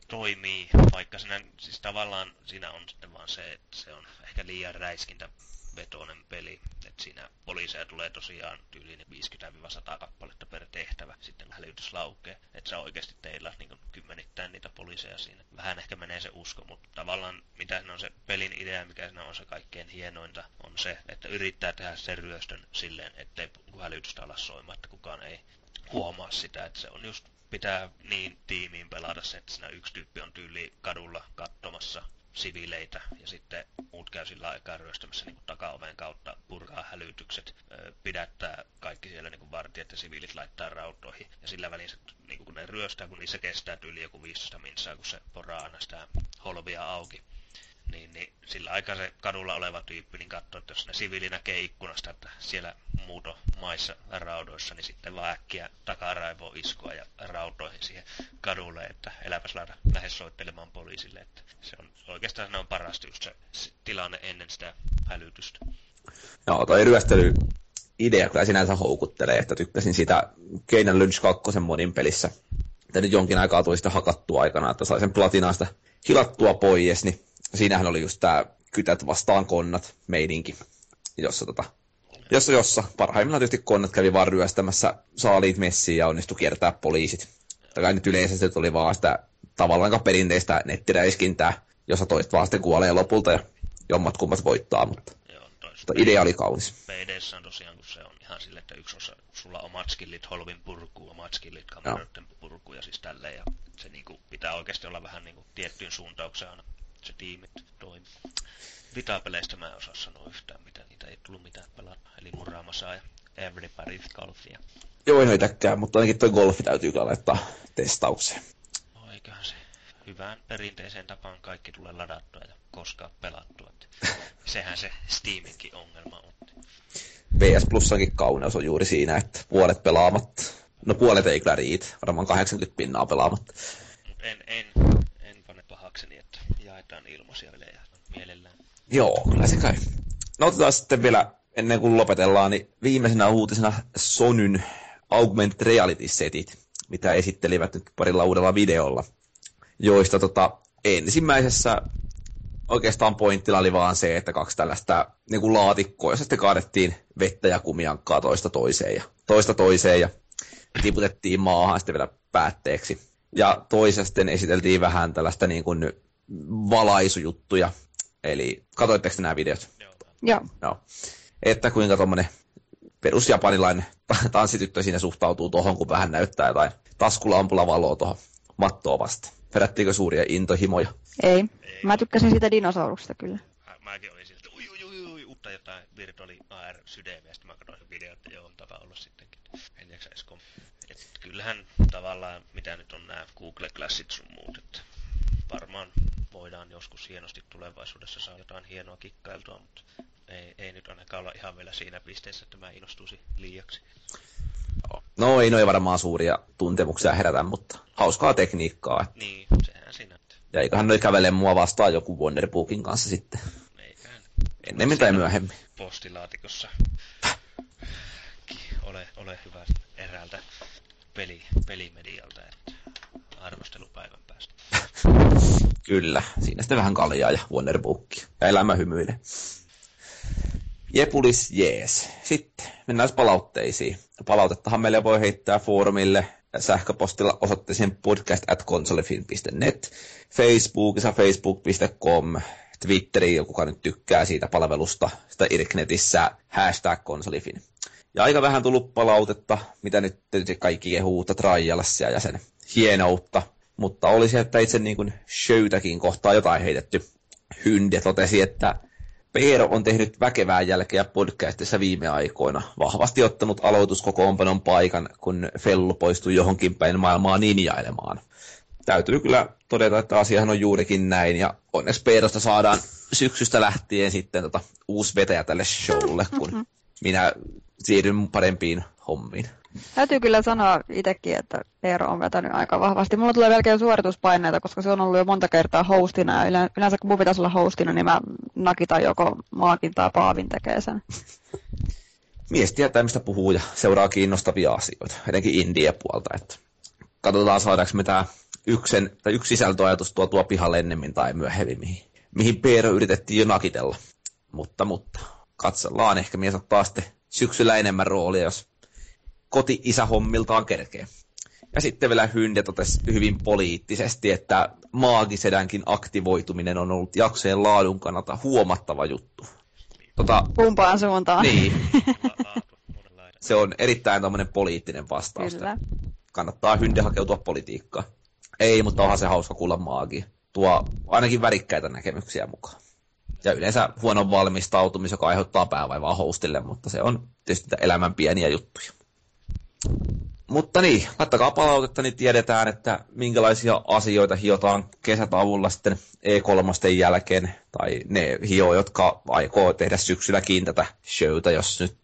Toimii, vaikka siinä, siis tavallaan siinä on sitten vaan se, että se on ehkä liian räiskintä vetoinen peli. että siinä poliiseja tulee tosiaan tyyliin 50-100 kappaletta per tehtävä, sitten hälytys laukee. Että se oikeasti teillä niin kymmenittäin niitä poliiseja siinä. Vähän ehkä menee se usko, mutta tavallaan mitä on se pelin idea, mikä siinä on se kaikkein hienointa, on se, että yrittää tehdä sen ryöstön silleen, ettei hälytystä ala soimaan, että kukaan ei huomaa sitä, että se on just pitää niin tiimiin pelata se, että siinä yksi tyyppi on tyyli kadulla katsomassa siviileitä ja sitten muut käy sillä aikaa ryöstämässä niin takaoven kautta purkaa hälytykset, pidättää kaikki siellä niin vartijat ja siviilit laittaa rautoihin ja sillä välin se, niin kun ne ryöstää, kun niissä kestää yli joku 15 minsaa, kun se poraa aina sitä holvia auki, niin, niin sillä aikaa se kadulla oleva tyyppi niin katsoo, että jos ne siviili näkee ikkunasta, että siellä muuto maissa raudoissa, niin sitten vaan äkkiä takaraivo iskua ja rautoihin siihen kadulle, että eläpäs laita lähes soittelemaan poliisille. Että se on oikeastaan se on parasta just se, tilanne ennen sitä hälytystä. Joo, toi ryöstely idea kyllä sinänsä houkuttelee, että tykkäsin sitä Keinan Lynch 2 modin pelissä. Että nyt jonkin aikaa tuli sitä hakattua aikana, että sai sen platinasta hilattua pois, niin siinähän oli just tämä kytät vastaan konnat meininki, jossa, tota, jossa, jossa parhaimmillaan tietysti konnat kävi vaan ryöstämässä saaliit messiin ja onnistui kiertää poliisit. Tai nyt yleensä se tuli vaan sitä tavallaan perinteistä nettiräiskintää, jossa toiset vaan sitten kuolee lopulta ja jommat kummat voittaa, mutta, Joo, mutta idea oli kaunis. PDssä on tosiaan, kun se on ihan sille, että yksi osa, sulla on omat skillit holvin purkuun, omat skillit kameroiden purkuun ja siis tälleen, ja se niinku pitää oikeasti olla vähän niinku tiettyyn suuntaukseen aina se tiimi toimii. Vitapeleistä mä en osaa sanoa yhtään mitä, niitä ei tullut mitään pelata. Eli Murramasa ja Everybody's Golfia. Joo, en itäkään, mutta ainakin toi golfi täytyy kyllä laittaa testaukseen. No eiköhän se hyvään perinteiseen tapaan kaikki tulee ladattua ja koskaan pelattua. Sehän se Steaminkin ongelma on. PS Plusankin kauneus on juuri siinä, että puolet pelaamatta. No puolet ei kyllä riitä, varmaan 80 pinnaa pelaamatta. Mut en, en, en pane pahakseni, että jaetaan ilmaisia pelejä mielellään. Joo, kyllä se käy. No otetaan sitten vielä, ennen kuin lopetellaan, niin viimeisenä uutisena Sonyn Augmented Reality-setit, mitä esittelivät nyt parilla uudella videolla, joista tota, ensimmäisessä oikeastaan pointtilla oli vaan se, että kaksi tällaista niin kuin laatikkoa, jossa sitten kaadettiin vettä ja kumiankkaa toista toiseen ja toista toiseen ja tiputettiin maahan sitten vielä päätteeksi. Ja toisesta esiteltiin vähän tällaista niin kuin valaisujuttuja. Eli katoitteko nämä videot? Joo. Joo. Että kuinka tuommoinen perusjapanilainen tanssityttö siinä suhtautuu tuohon, kun vähän näyttää jotain taskulampulla valoa tuohon mattoa vasta. Herättiinkö suuria intohimoja? Ei. Mä tykkäsin siitä dinosauruksesta kyllä. Mä, mäkin olin siltä, ui, ui, ui, ui, uutta jotain virtuaali AR sydämiä, ja sitten mä katsoin sen video, että joo, on tapa olla sittenkin. En jaksa edes kyllähän tavallaan, mitä nyt on nämä Google Glassit sun muut, että varmaan voidaan joskus hienosti tulevaisuudessa saada jotain hienoa kikkailtua, mutta ei, ei nyt ainakaan olla ihan vielä siinä pisteessä, että mä innostuisin liiaksi. No ei noin varmaan suuria tuntemuksia herätä, mutta hauskaa tekniikkaa. Niin, sehän siinä, että Ja eiköhän noi kävele mua vastaan joku Wonderbookin kanssa sitten. eiköhän Ennemmin tai myöhemmin. postilaatikossa ole, ole hyvä eräältä peli, pelimedialta, että arvostelupäivän päästä. Kyllä, siinä sitten vähän kaljaa ja Wonderbookia. Ja elämä hymyilee. Jepulis jees. Sitten mennään palautteisiin. Palautettahan meille voi heittää foorumille sähköpostilla osoitteeseen podcast at consolefilm.net, Facebookissa facebook.com, Twitteriin, kuka nyt tykkää siitä palvelusta, sitä Irknetissä hashtag konsolifin. Ja aika vähän tullut palautetta, mitä nyt tietysti kaikki kehuu uutta Trialsia ja sen hienoutta, mutta olisi, että itse niin kuin showtakin kohtaa jotain heitetty. Hynde totesi, että Peero on tehnyt väkevää jälkeä podcastissa viime aikoina, vahvasti ottanut aloituskokoonpanon paikan, kun Fellu poistui johonkin päin maailmaa ninjailemaan. Täytyy kyllä todeta, että asiahan on juurikin näin, ja onneksi Peerosta saadaan syksystä lähtien sitten tota, uusi vetäjä tälle showlle, kun minä siirryn parempiin hommiin. Täytyy kyllä sanoa itsekin, että Eero on vetänyt aika vahvasti. Mulla tulee melkein suorituspaineita, koska se on ollut jo monta kertaa hostina. Ja yleensä kun mun pitäisi olla hostina, niin mä nakitan joko maakin tai paavin tekee sen. Mies tietää, mistä puhuu ja seuraa kiinnostavia asioita, etenkin indie-puolta. Että katsotaan, saadaanko me tämä yksen, tai yksi sisältöajatus tuotua pihalle ennemmin tai myöhemmin, mihin, mihin Peero yritettiin jo nakitella. Mutta, mutta katsellaan, ehkä mies ottaa sitten syksyllä enemmän roolia, jos koti-isähommiltaan kerkee. Ja sitten vielä Hynde totesi hyvin poliittisesti, että maagisedänkin aktivoituminen on ollut jaksojen laadun kannalta huomattava juttu. Tota, Kumpaan suuntaan. niin, se on erittäin tämmöinen poliittinen vastaus. Kyllä. Kannattaa Hynde hakeutua politiikkaan. Ei, mutta onhan se hauska kuulla maagi. Tuo ainakin värikkäitä näkemyksiä mukaan. Ja yleensä huonon valmistautumis, joka aiheuttaa päävaivaa hostille, mutta se on tietysti elämän pieniä juttuja. Mutta niin, laittakaa palautetta, niin tiedetään, että minkälaisia asioita hiotaan kesätauolla sitten E3 jälkeen, tai ne hio, jotka aikoo tehdä syksylläkin tätä showta, jos nyt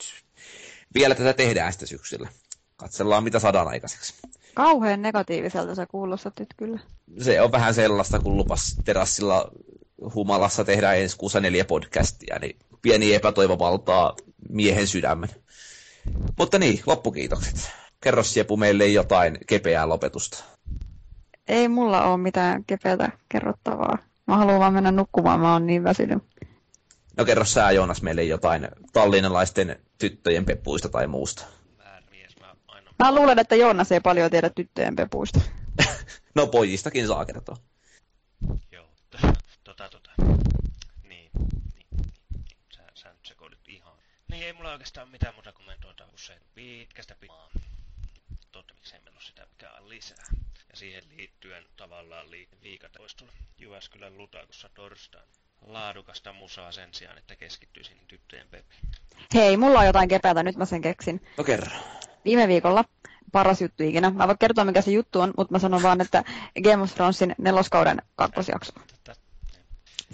vielä tätä tehdään sitten syksyllä. Katsellaan, mitä saadaan aikaiseksi. Kauhean negatiiviselta sä kuulostat nyt kyllä. Se on vähän sellaista, kun lupas terassilla humalassa tehdä ensi kuussa neljä podcastia, niin pieni epätoivo valtaa miehen sydämen. Mutta niin, loppukiitokset. Kerro Siepu meille jotain kepeää lopetusta. Ei mulla ole mitään kepeätä kerrottavaa. Mä haluan vaan mennä nukkumaan, mä oon niin väsynyt. No kerro sä Joonas meille jotain tallinnalaisten tyttöjen pepuista tai muusta. Mä luulen, että Joonas ei paljon tiedä tyttöjen pepuista. no pojistakin saa kertoa. Joo, tota tota. Niin, niin, niin. Sä, sä nyt sekoilit ihan. Niin ei mulla oikeastaan mitään muuta kommentoida usein pitkästä pimaa. Totta miksei meillä ole sitä mikään lisää. Ja siihen liittyen tavallaan li- viikata olisi tulla Jyväskylän Lutakossa torstaina laadukasta musaa sen sijaan, että keskittyisin tyttöjen pepiin. Hei, mulla on jotain kepätä, nyt mä sen keksin. No kerro. Viime viikolla paras juttu ikinä. Mä voin kertoa, mikä se juttu on, mutta mä sanon vaan, että Game of Thronesin neloskauden kakkosjakso.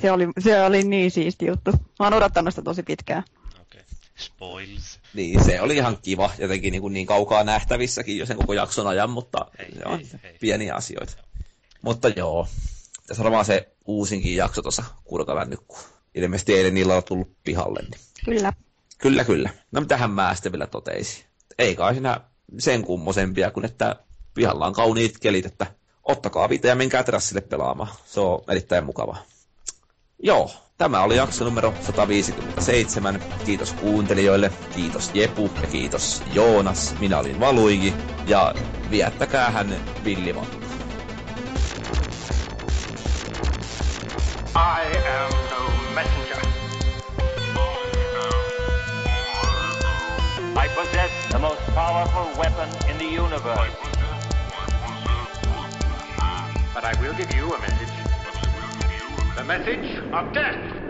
Se oli, se oli niin siisti juttu. Mä oon odottanut sitä tosi pitkään. Okei. Okay. Spoils. Niin, se oli ihan kiva. Jotenkin niin, kuin niin kaukaa nähtävissäkin jo sen koko jakson ajan, mutta hei, se on hei, hei. pieniä asioita. Mutta joo, tässä on varmaan se uusinkin jakso tuossa kurkavännykku. Ilmeisesti eilen niillä on tullut pihalle. Niin. Kyllä. Kyllä, kyllä. No tähän mä sitten vielä toteisin. Ei kai siinä sen kummosempia kuin, että pihalla on kauniit kelit, että ottakaa vita ja menkää terassille pelaamaan. Se on erittäin mukavaa. Joo, tämä oli jakso numero 157. Kiitos kuuntelijoille, kiitos Jepu ja kiitos Joonas. Minä olin Valuigi ja viettäkää hän villivattu. I am no messenger. I possess the most powerful weapon in the universe. But I will give you a message. The message of death.